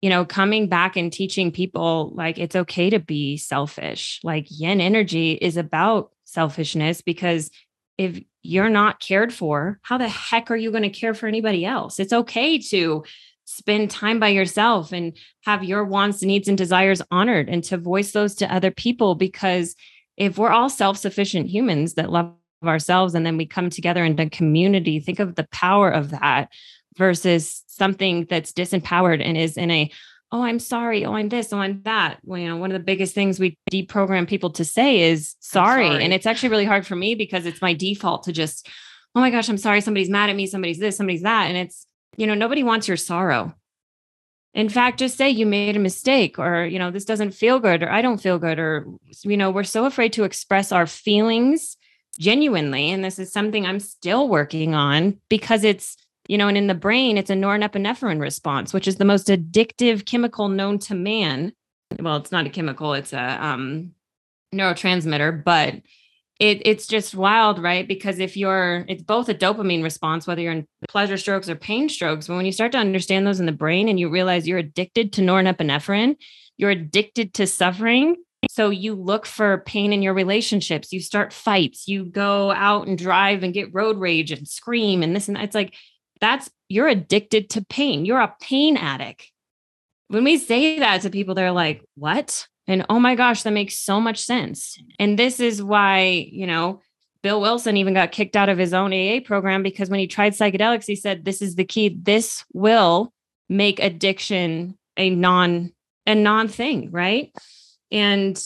you know, coming back and teaching people like it's okay to be selfish. Like yin energy is about selfishness because if you're not cared for, how the heck are you going to care for anybody else? It's okay to spend time by yourself and have your wants, needs, and desires honored and to voice those to other people. Because if we're all self sufficient humans that love ourselves and then we come together in community, think of the power of that versus something that's disempowered and is in a oh i'm sorry oh i'm this oh i'm that. Well, you know one of the biggest things we deprogram people to say is sorry. sorry. And it's actually really hard for me because it's my default to just oh my gosh i'm sorry somebody's mad at me somebody's this somebody's that. And it's you know nobody wants your sorrow. In fact just say you made a mistake or you know this doesn't feel good or i don't feel good or you know we're so afraid to express our feelings genuinely and this is something i'm still working on because it's you know, and in the brain, it's a norepinephrine response, which is the most addictive chemical known to man. Well, it's not a chemical, it's a um, neurotransmitter, but it, it's just wild, right? Because if you're, it's both a dopamine response, whether you're in pleasure strokes or pain strokes. But when you start to understand those in the brain and you realize you're addicted to norepinephrine, you're addicted to suffering. So you look for pain in your relationships. You start fights. You go out and drive and get road rage and scream and this and that. It's like that's you're addicted to pain. You're a pain addict. When we say that to people, they're like, "What?" And oh my gosh, that makes so much sense. And this is why, you know, Bill Wilson even got kicked out of his own AA program because when he tried psychedelics, he said, This is the key. This will make addiction a non a non thing, right? And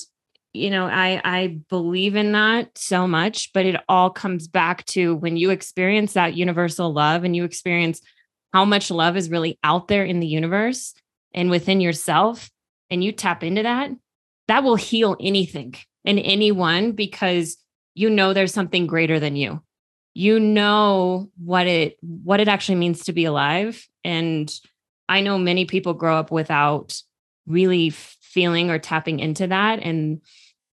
you know, I I believe in that so much, but it all comes back to when you experience that universal love and you experience how much love is really out there in the universe and within yourself and you tap into that, that will heal anything and anyone because you know there's something greater than you. You know what it what it actually means to be alive and i know many people grow up without really feeling or tapping into that and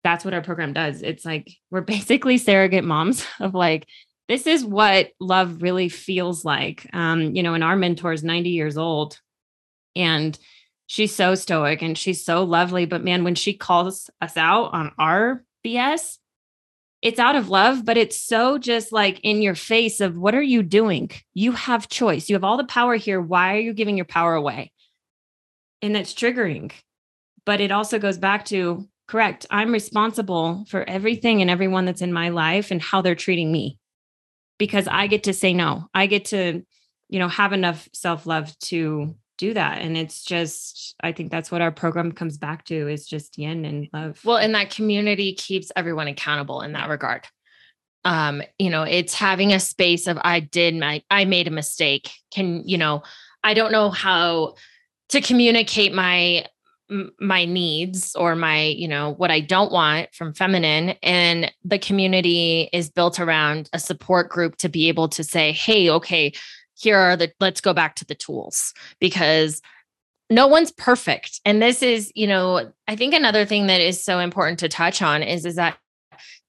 that's what our program does it's like we're basically surrogate moms of like this is what love really feels like um you know and our mentor is 90 years old and she's so stoic and she's so lovely. But man, when she calls us out on our BS, it's out of love, but it's so just like in your face of what are you doing? You have choice. You have all the power here. Why are you giving your power away? And that's triggering. But it also goes back to correct. I'm responsible for everything and everyone that's in my life and how they're treating me because I get to say no. I get to, you know, have enough self love to do that and it's just i think that's what our program comes back to is just yin and love well and that community keeps everyone accountable in that regard um you know it's having a space of i did my i made a mistake can you know i don't know how to communicate my my needs or my you know what i don't want from feminine and the community is built around a support group to be able to say hey okay here are the let's go back to the tools because no one's perfect and this is you know i think another thing that is so important to touch on is is that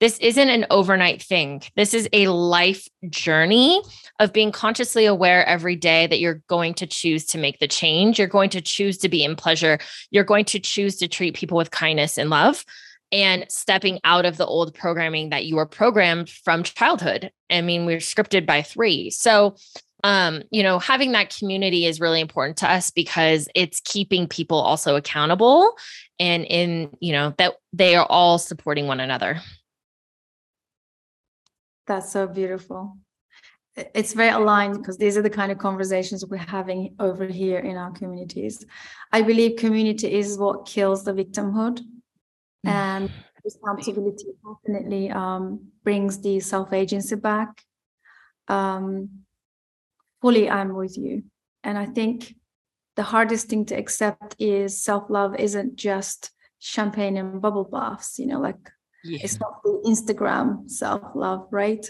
this isn't an overnight thing. This is a life journey of being consciously aware every day that you're going to choose to make the change. You're going to choose to be in pleasure. You're going to choose to treat people with kindness and love and stepping out of the old programming that you were programmed from childhood. I mean we're scripted by 3 so um, you know, having that community is really important to us because it's keeping people also accountable and in, you know, that they are all supporting one another. That's so beautiful. It's very aligned because these are the kind of conversations we're having over here in our communities. I believe community is what kills the victimhood. Mm. And responsibility definitely um, brings the self agency back. Um, fully I'm with you. And I think the hardest thing to accept is self love isn't just champagne and bubble baths, you know, like yeah. it's not the Instagram self love, right?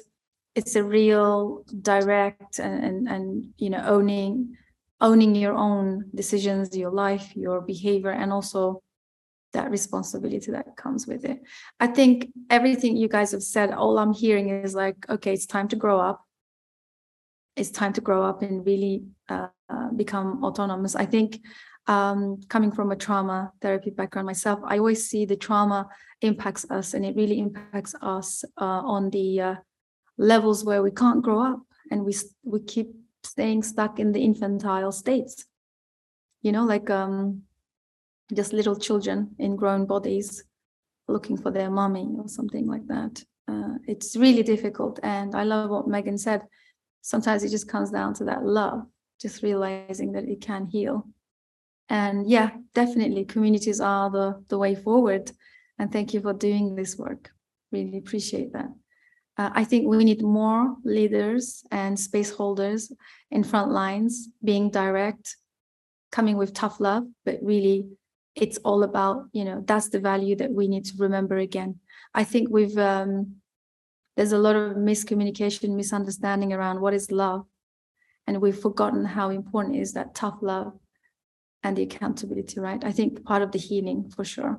It's a real direct and, and, and, you know, owning owning your own decisions, your life, your behavior, and also that responsibility that comes with it. I think everything you guys have said, all I'm hearing is like, okay, it's time to grow up it's time to grow up and really uh, become autonomous. I think um, coming from a trauma therapy background myself, I always see the trauma impacts us, and it really impacts us uh, on the uh, levels where we can't grow up, and we we keep staying stuck in the infantile states. You know, like um, just little children in grown bodies looking for their mommy or something like that. Uh, it's really difficult, and I love what Megan said sometimes it just comes down to that love, just realizing that it can heal. And yeah, definitely communities are the, the way forward. And thank you for doing this work. Really appreciate that. Uh, I think we need more leaders and space holders in front lines being direct, coming with tough love, but really it's all about, you know, that's the value that we need to remember again. I think we've um, there's a lot of miscommunication, misunderstanding around what is love. And we've forgotten how important is that tough love and the accountability, right? I think part of the healing for sure.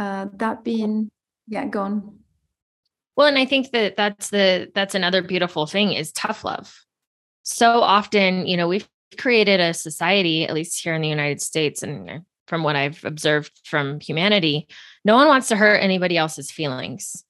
Uh, that being, yeah, go on. Well, and I think that that's the that's another beautiful thing is tough love. So often, you know, we've created a society, at least here in the United States, and from what I've observed from humanity, no one wants to hurt anybody else's feelings.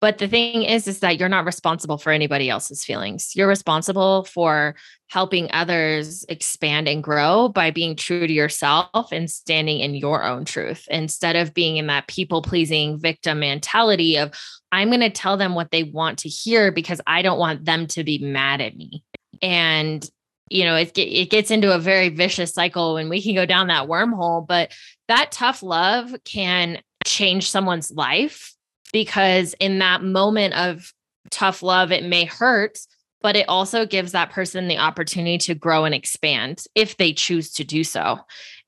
But the thing is, is that you're not responsible for anybody else's feelings. You're responsible for helping others expand and grow by being true to yourself and standing in your own truth instead of being in that people pleasing victim mentality of, I'm going to tell them what they want to hear because I don't want them to be mad at me. And you know it, it gets into a very vicious cycle when we can go down that wormhole but that tough love can change someone's life because in that moment of tough love, it may hurt, but it also gives that person the opportunity to grow and expand if they choose to do so.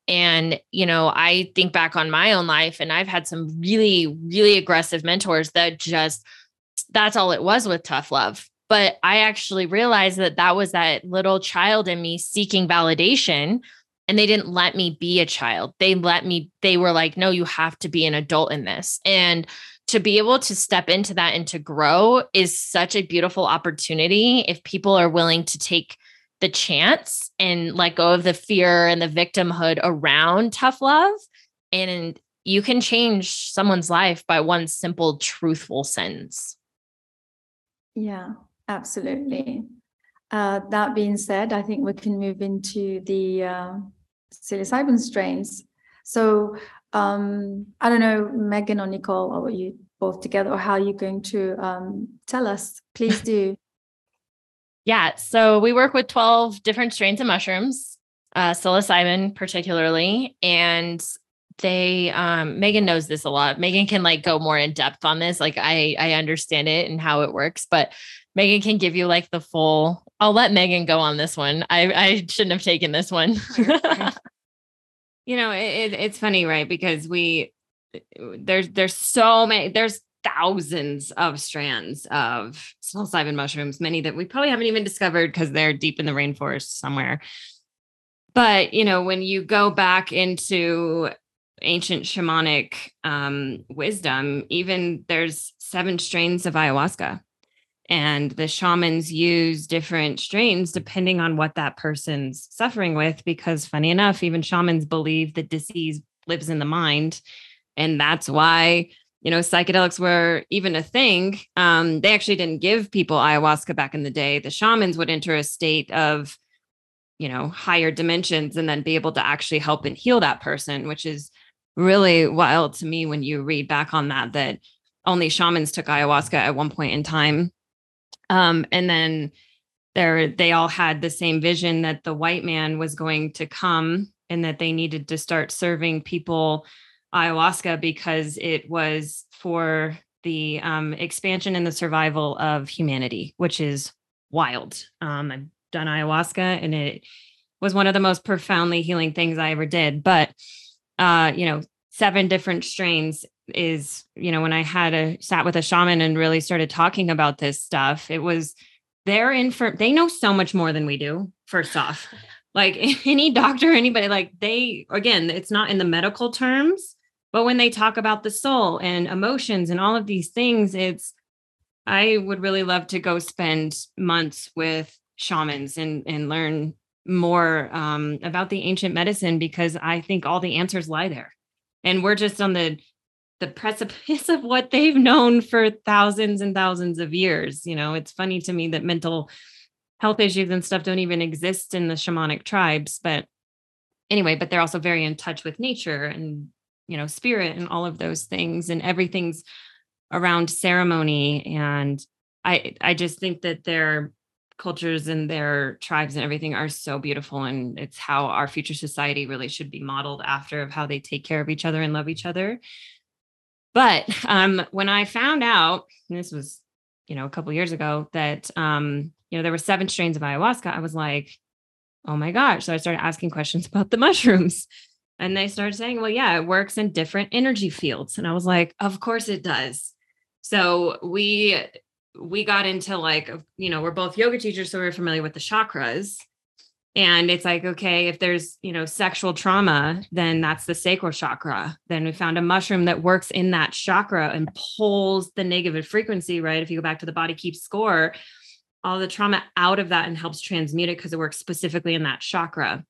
And, you know, I think back on my own life and I've had some really, really aggressive mentors that just, that's all it was with tough love. But I actually realized that that was that little child in me seeking validation and they didn't let me be a child. They let me, they were like, no, you have to be an adult in this. And to be able to step into that and to grow is such a beautiful opportunity if people are willing to take the chance and let go of the fear and the victimhood around tough love. And you can change someone's life by one simple truthful sentence. Yeah absolutely. Uh, that being said i think we can move into the uh, psilocybin strains. So um, I don't know, Megan or Nicole, or you both together, or how you're going to um, tell us. Please do. yeah. So we work with 12 different strains of mushrooms, uh, psilocybin particularly, and they um Megan knows this a lot. Megan can like go more in depth on this. Like I I understand it and how it works, but Megan can give you like the full I'll let Megan go on this one. I I shouldn't have taken this one. you know it, it's funny right? Because we there's there's so many there's thousands of strands of psilocybin mushrooms many that we probably haven't even discovered because they're deep in the rainforest somewhere. But you know when you go back into ancient shamanic um, wisdom even there's seven strains of ayahuasca and the shamans use different strains depending on what that person's suffering with because funny enough even shamans believe that disease lives in the mind. And that's why you know psychedelics were even a thing. Um, they actually didn't give people ayahuasca back in the day. The shamans would enter a state of you know higher dimensions and then be able to actually help and heal that person which is really wild to me when you read back on that that only shamans took ayahuasca at one point in time um, and then there they all had the same vision that the white man was going to come and that they needed to start serving people ayahuasca because it was for the um, expansion and the survival of humanity, which is wild. Um, I've done ayahuasca and it was one of the most profoundly healing things I ever did. But, uh, you know, seven different strains is you know when i had a sat with a shaman and really started talking about this stuff it was they're in for they know so much more than we do first off. Like any doctor anybody like they again it's not in the medical terms but when they talk about the soul and emotions and all of these things it's i would really love to go spend months with shamans and and learn more um, about the ancient medicine because i think all the answers lie there. And we're just on the the precipice of what they've known for thousands and thousands of years. You know, it's funny to me that mental health issues and stuff don't even exist in the shamanic tribes. But anyway, but they're also very in touch with nature and, you know, spirit and all of those things. And everything's around ceremony. And I I just think that their cultures and their tribes and everything are so beautiful. And it's how our future society really should be modeled after of how they take care of each other and love each other. But um, when I found out, and this was, you know, a couple years ago, that um, you know there were seven strains of ayahuasca, I was like, oh my gosh! So I started asking questions about the mushrooms, and they started saying, well, yeah, it works in different energy fields, and I was like, of course it does. So we we got into like, you know, we're both yoga teachers, so we're familiar with the chakras. And it's like okay if there's you know sexual trauma then that's the sacral chakra. Then we found a mushroom that works in that chakra and pulls the negative frequency right? If you go back to the body keeps score all the trauma out of that and helps transmute it because it works specifically in that chakra.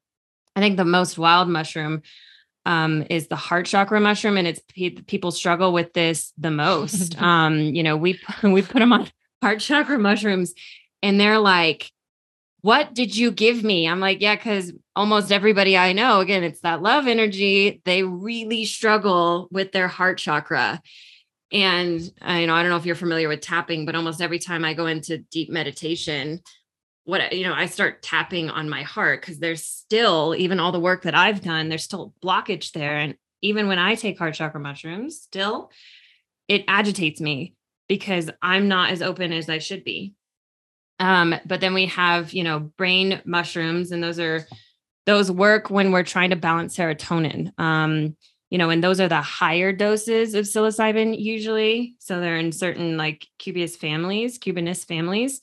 I think the most wild mushroom um, is the heart chakra mushroom and it's people struggle with this the most. Um, you know we we put them on heart chakra mushrooms and they're like what did you give me? I'm like, yeah, because almost everybody I know, again, it's that love energy. They really struggle with their heart chakra. And you know, I don't know if you're familiar with tapping, but almost every time I go into deep meditation, what you know, I start tapping on my heart because there's still, even all the work that I've done, there's still blockage there. And even when I take heart chakra mushrooms, still it agitates me because I'm not as open as I should be. Um, but then we have, you know, brain mushrooms, and those are those work when we're trying to balance serotonin. Um, you know, and those are the higher doses of psilocybin usually. So they're in certain like Cubensis families, Cubensis families.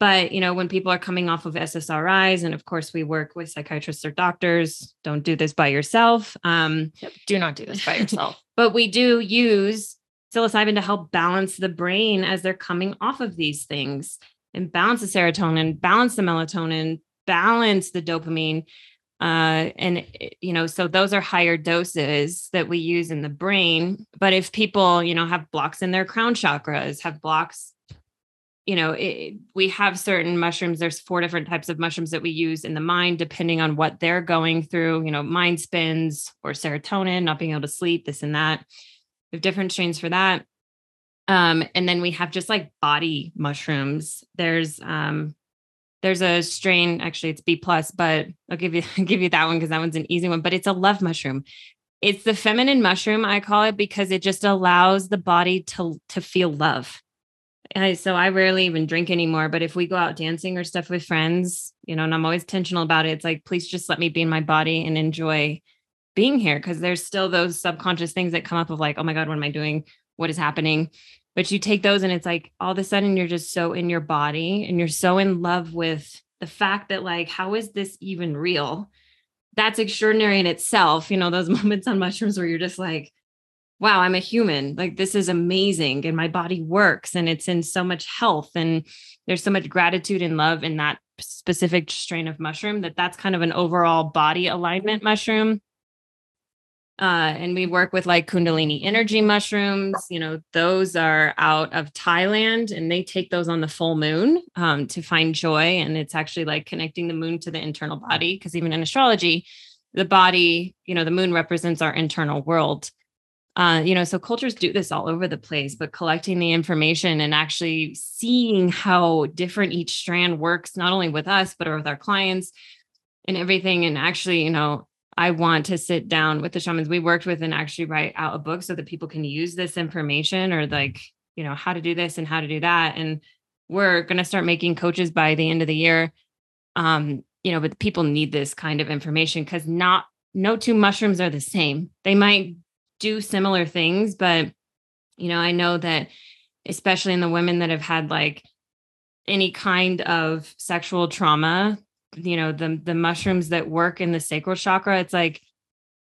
But you know, when people are coming off of SSRIs, and of course we work with psychiatrists or doctors, don't do this by yourself. Um, yep, do not do this by yourself. but we do use psilocybin to help balance the brain as they're coming off of these things and balance the serotonin, balance the melatonin, balance the dopamine. Uh, and you know, so those are higher doses that we use in the brain. But if people, you know, have blocks in their crown chakras, have blocks, you know, it, we have certain mushrooms. There's four different types of mushrooms that we use in the mind, depending on what they're going through. You know, mind spins or serotonin, not being able to sleep, this and that. We have different strains for that. Um, and then we have just like body mushrooms. There's um there's a strain, actually it's B plus, but I'll give you I'll give you that one because that one's an easy one, but it's a love mushroom. It's the feminine mushroom, I call it because it just allows the body to to feel love. I, so I rarely even drink anymore, but if we go out dancing or stuff with friends, you know, and I'm always intentional about it, it's like, please just let me be in my body and enjoy being here. Cause there's still those subconscious things that come up of like, oh my God, what am I doing? What is happening? But you take those and it's like all of a sudden you're just so in your body and you're so in love with the fact that like how is this even real? That's extraordinary in itself you know those moments on mushrooms where you're just like wow i'm a human. Like this is amazing and my body works and it's in so much health and there's so much gratitude and love in that specific strain of mushroom that that's kind of an overall body alignment mushroom uh, and we work with like Kundalini energy mushrooms. You know, those are out of Thailand and they take those on the full moon um, to find joy. And it's actually like connecting the moon to the internal body. Because even in astrology, the body, you know, the moon represents our internal world. Uh, you know, so cultures do this all over the place, but collecting the information and actually seeing how different each strand works, not only with us, but with our clients and everything. And actually, you know, I want to sit down with the shamans we worked with and actually write out a book so that people can use this information or like, you know, how to do this and how to do that. And we're going to start making coaches by the end of the year. Um, you know, but people need this kind of information because not no two mushrooms are the same. They might do similar things, but you know, I know that especially in the women that have had like any kind of sexual trauma you know the the mushrooms that work in the sacral chakra it's like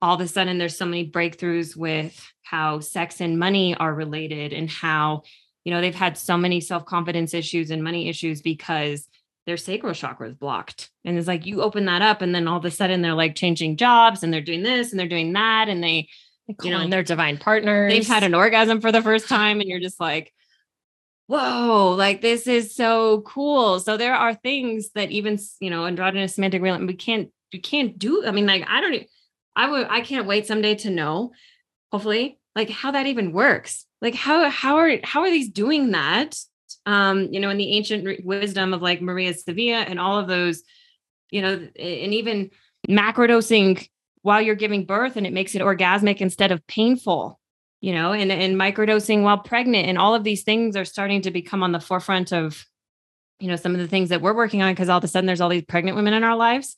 all of a sudden there's so many breakthroughs with how sex and money are related and how you know they've had so many self-confidence issues and money issues because their sacral chakra is blocked. And it's like you open that up and then all of a sudden they're like changing jobs and they're doing this and they're doing that and they you know their divine partners. they've had an orgasm for the first time and you're just like whoa, like this is so cool. So there are things that even, you know, androgynous semantic real we can't, we can't do. I mean, like, I don't, I would, I can't wait someday to know, hopefully, like how that even works. Like how, how are, how are these doing that? Um, you know, in the ancient wisdom of like Maria Sabina and all of those, you know, and even macrodosing while you're giving birth and it makes it orgasmic instead of painful you know, and, and microdosing while pregnant. And all of these things are starting to become on the forefront of, you know, some of the things that we're working on because all of a sudden there's all these pregnant women in our lives.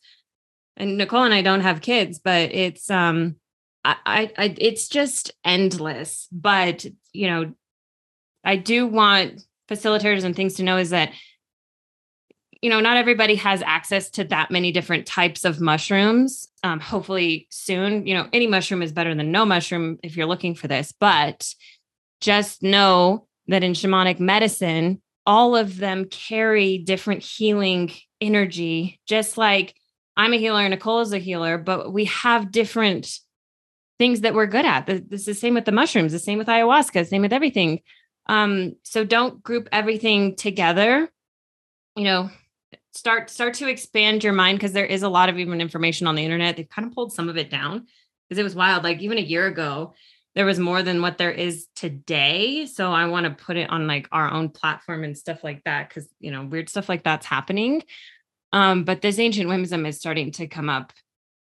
And Nicole and I don't have kids, but it's um I, I, it's just endless. But you know, I do want facilitators and things to know is that you know, not everybody has access to that many different types of mushrooms. Um, hopefully soon, you know, any mushroom is better than no mushroom if you're looking for this, but just know that in shamanic medicine, all of them carry different healing energy, just like I'm a healer, Nicole is a healer, but we have different things that we're good at. This is the same with the mushrooms, the same with ayahuasca, same with everything. Um, so don't group everything together. You know, start start to expand your mind because there is a lot of even information on the internet. They've kind of pulled some of it down because it was wild. Like even a year ago, there was more than what there is today. So I want to put it on like our own platform and stuff like that because you know weird stuff like that's happening. Um, but this ancient wisdom is starting to come up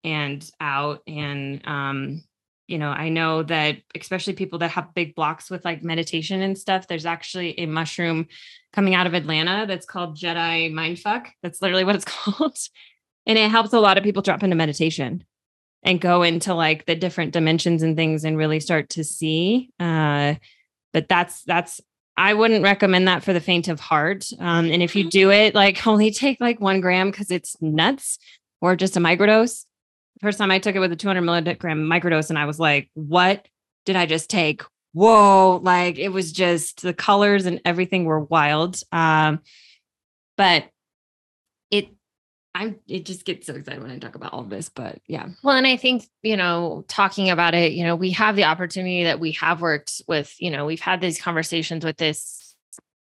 and out and um you know, I know that especially people that have big blocks with like meditation and stuff, there's actually a mushroom coming out of Atlanta that's called Jedi Mindfuck. That's literally what it's called. and it helps a lot of people drop into meditation and go into like the different dimensions and things and really start to see. Uh, but that's that's I wouldn't recommend that for the faint of heart. Um, and if you do it, like only take like one gram because it's nuts or just a microdose first time I took it with a 200 milligram microdose, and I was like, what did I just take? Whoa, like it was just the colors and everything were wild. Um, but it I'm it just gets so excited when I talk about all this, but yeah. Well, and I think, you know, talking about it, you know, we have the opportunity that we have worked with, you know, we've had these conversations with this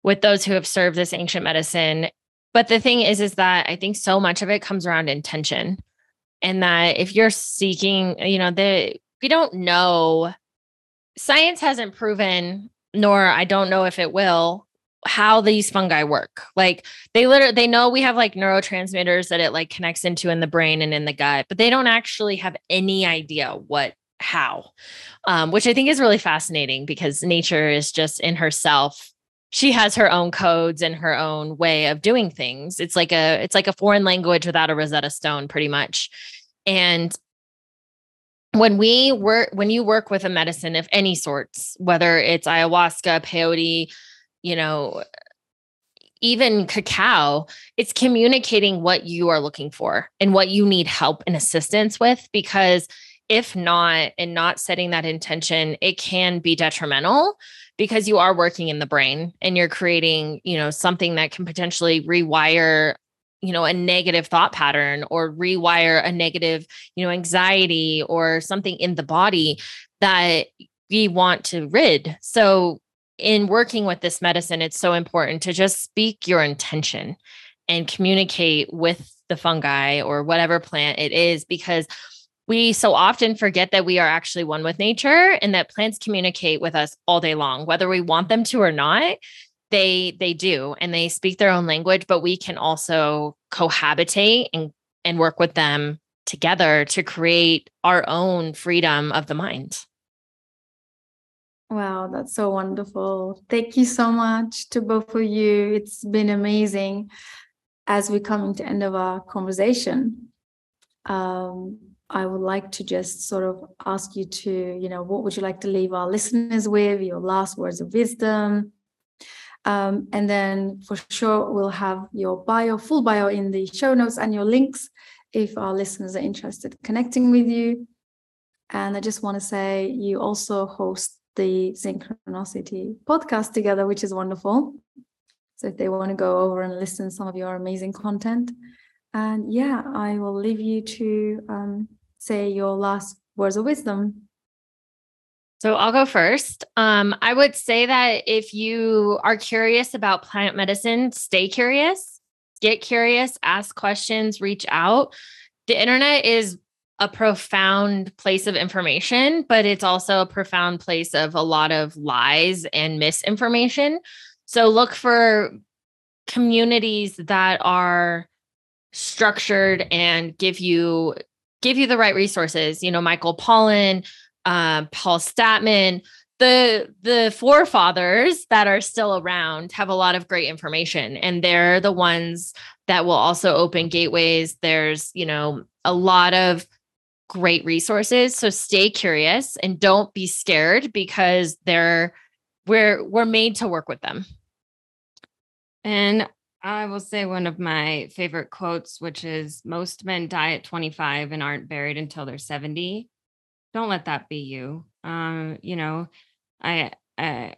with those who have served this ancient medicine. But the thing is, is that I think so much of it comes around intention and that if you're seeking you know the we don't know. Science hasn't proven nor i don't know if it will how these fungi work. Like they literally they know we have like neurotransmitters that it like connects into in the brain and in the gut but they don't actually have any idea what how um, which i think is really fascinating because nature is just in herself she has her own codes and her own way of doing things. It's like a it's like a foreign language without a Rosetta Stone, pretty much. And when we work when you work with a medicine of any sorts, whether it's ayahuasca, peyote, you know, even cacao, it's communicating what you are looking for and what you need help and assistance with because if not and not setting that intention, it can be detrimental because you are working in the brain and you're creating, you know, something that can potentially rewire you know a negative thought pattern or rewire a negative you know anxiety or something in the body that we want to rid. So in working with this medicine it's so important to just speak your intention and communicate with the fungi or whatever plant it is because we so often forget that we are actually one with nature and that plants communicate with us all day long, whether we want them to or not. They they do and they speak their own language, but we can also cohabitate and and work with them together to create our own freedom of the mind. Wow, that's so wonderful. Thank you so much to both of you. It's been amazing as we're coming to end of our conversation. Um, I would like to just sort of ask you to, you know, what would you like to leave our listeners with, your last words of wisdom? Um, and then for sure, we'll have your bio, full bio in the show notes and your links if our listeners are interested connecting with you. And I just want to say you also host the Zenchronicity podcast together, which is wonderful. So if they want to go over and listen to some of your amazing content. And yeah, I will leave you to um, say your last words of wisdom? So I'll go first. Um, I would say that if you are curious about plant medicine, stay curious, get curious, ask questions, reach out. The internet is a profound place of information, but it's also a profound place of a lot of lies and misinformation. So look for communities that are structured and give you give you the right resources. You know, Michael Pollan, um, Paul Stamets, the the forefathers that are still around have a lot of great information, and they're the ones that will also open gateways. There's you know a lot of great resources, so stay curious and don't be scared because they're we're we're made to work with them. And I will say one of my favorite quotes, which is most men die at 25 and aren't buried until they're 70. Don't let that be you. Um, you know, I, I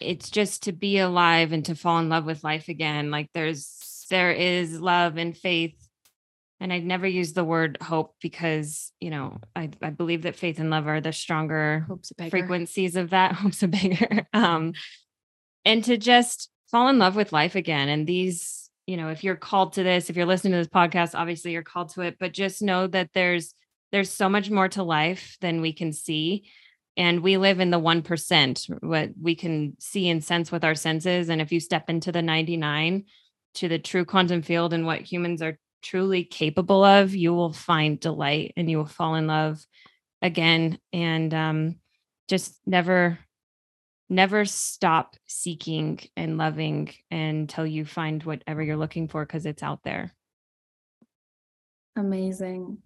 it's just to be alive and to fall in love with life again. Like there's there is love and faith. And I'd never use the word hope because, you know, I, I believe that faith and love are the stronger frequencies of that. Hope's a bigger. Um, and to just fall in love with life again. And these, you know, if you're called to this, if you're listening to this podcast, obviously you're called to it, but just know that there's there's so much more to life than we can see. And we live in the 1%, what we can see and sense with our senses. And if you step into the 99 to the true quantum field and what humans are truly capable of, you will find delight and you will fall in love again. And um, just never never stop seeking and loving until you find whatever you're looking for because it's out there. Amazing.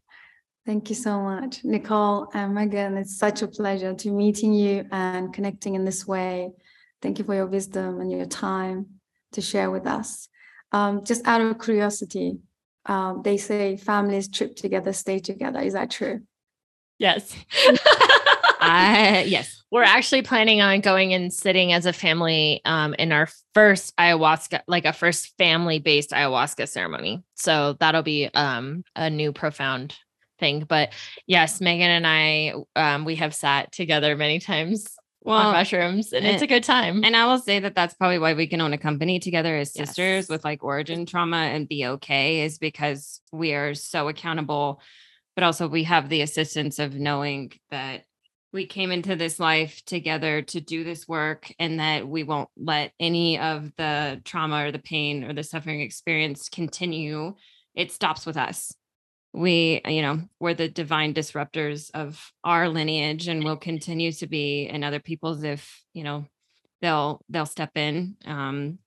Thank you so much, Nicole and Megan. It's such a pleasure to meeting you and connecting in this way. Thank you for your wisdom and your time to share with us. Um, just out of curiosity, um, they say families trip together, stay together. Is that true? Yes. Yes. We're actually planning on going and sitting as a family um, in our first ayahuasca, like a first family based ayahuasca ceremony. So that'll be um, a new profound thing. But yes, Megan and I, um, we have sat together many times well, on mushrooms and, and, it's a good time. And I will say that that's probably why we can own a company together as sisters yes. with like origin trauma and be okay is because we are so accountable, but also we have the assistance of knowing that we came into this life together to do this work and that we won't let any of the trauma or the pain or the suffering experience continue it stops with us. We you know we're the divine disruptors of our lineage and will continue to be in other people's if you know they'll they'll step in um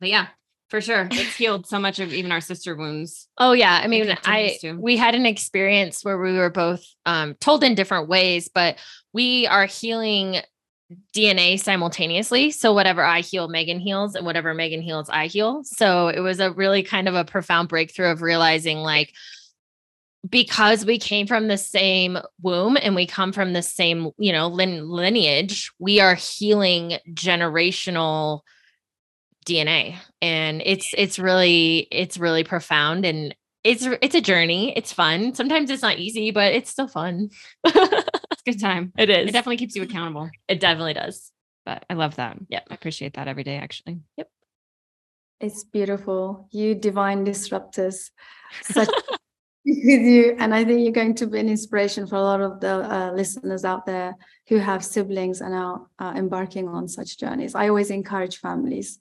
but yeah for sure. It's healed so much of even our sister wounds. Oh yeah. I mean i to. we had an experience where we were both um, told in different ways but we are healing dna simultaneously. So whatever i heal megan heals and whatever megan heals i heal. So it was a really kind of a profound breakthrough of realizing like because we came from the same womb and we come from the same you know lin- lineage we are healing generational DNA and it's it's really it's really profound and it's it's a journey. It's fun. Sometimes it's not easy, but it's still fun. it's a good time. It is. It definitely keeps you accountable. It definitely does. But I love that. Yeah, I appreciate that every day actually. Yep. It's beautiful. You divine disruptors. Such with you and i think you're going to be an inspiration for a lot of the uh, listeners out there who have siblings and are uh, embarking on such journeys i always encourage families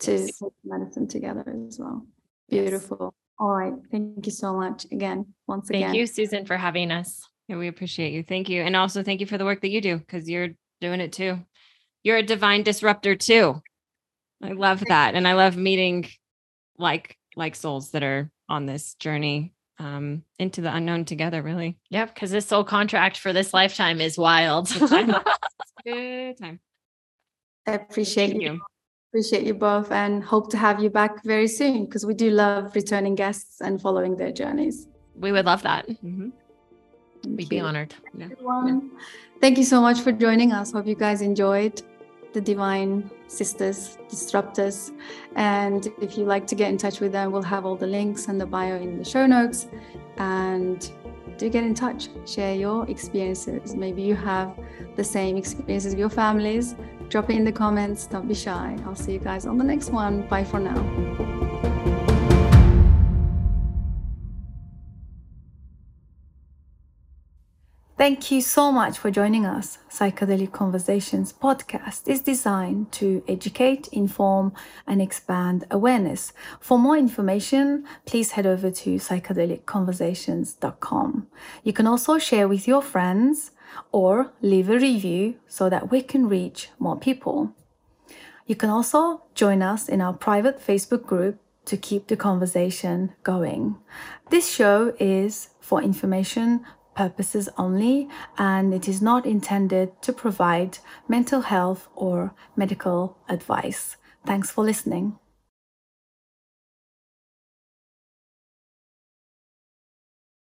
to yes. take medicine together as well. Beautiful. Yes. All right. Thank you so much again. Once thank again. Thank you, Susan, for having us. Yeah, we appreciate you. Thank you. And also thank you for the work that you do because you're doing it too. You're a divine disruptor too. I love that. And I love meeting like like souls that are on this journey um into the unknown together, really. Yep, because this soul contract for this lifetime is wild. Good time. I appreciate you. You. Appreciate you both and hope to have you back very soon because we do love returning guests and following their journeys. We would love that. Mm-hmm. We'd you. be honored. Yeah. Thank you so much for joining us. Hope you guys enjoyed the Divine Sisters Disruptors. And if you'd like to get in touch with them, we'll have all the links and the bio in the show notes. And do get in touch, share your experiences. Maybe you have the same experiences with your families Drop it in the comments. Don't be shy. I'll see you guys on the next one. Bye for now. Thank you so much for joining us. Psychedelic Conversations podcast is designed to educate, inform, and expand awareness. For more information, please head over to psychedelicconversations.com. You can also share with your friends or leave a review so that we can reach more people. You can also join us in our private Facebook group to keep the conversation going. This show is for information purposes only and it is not intended to provide mental health or medical advice. Thanks for listening.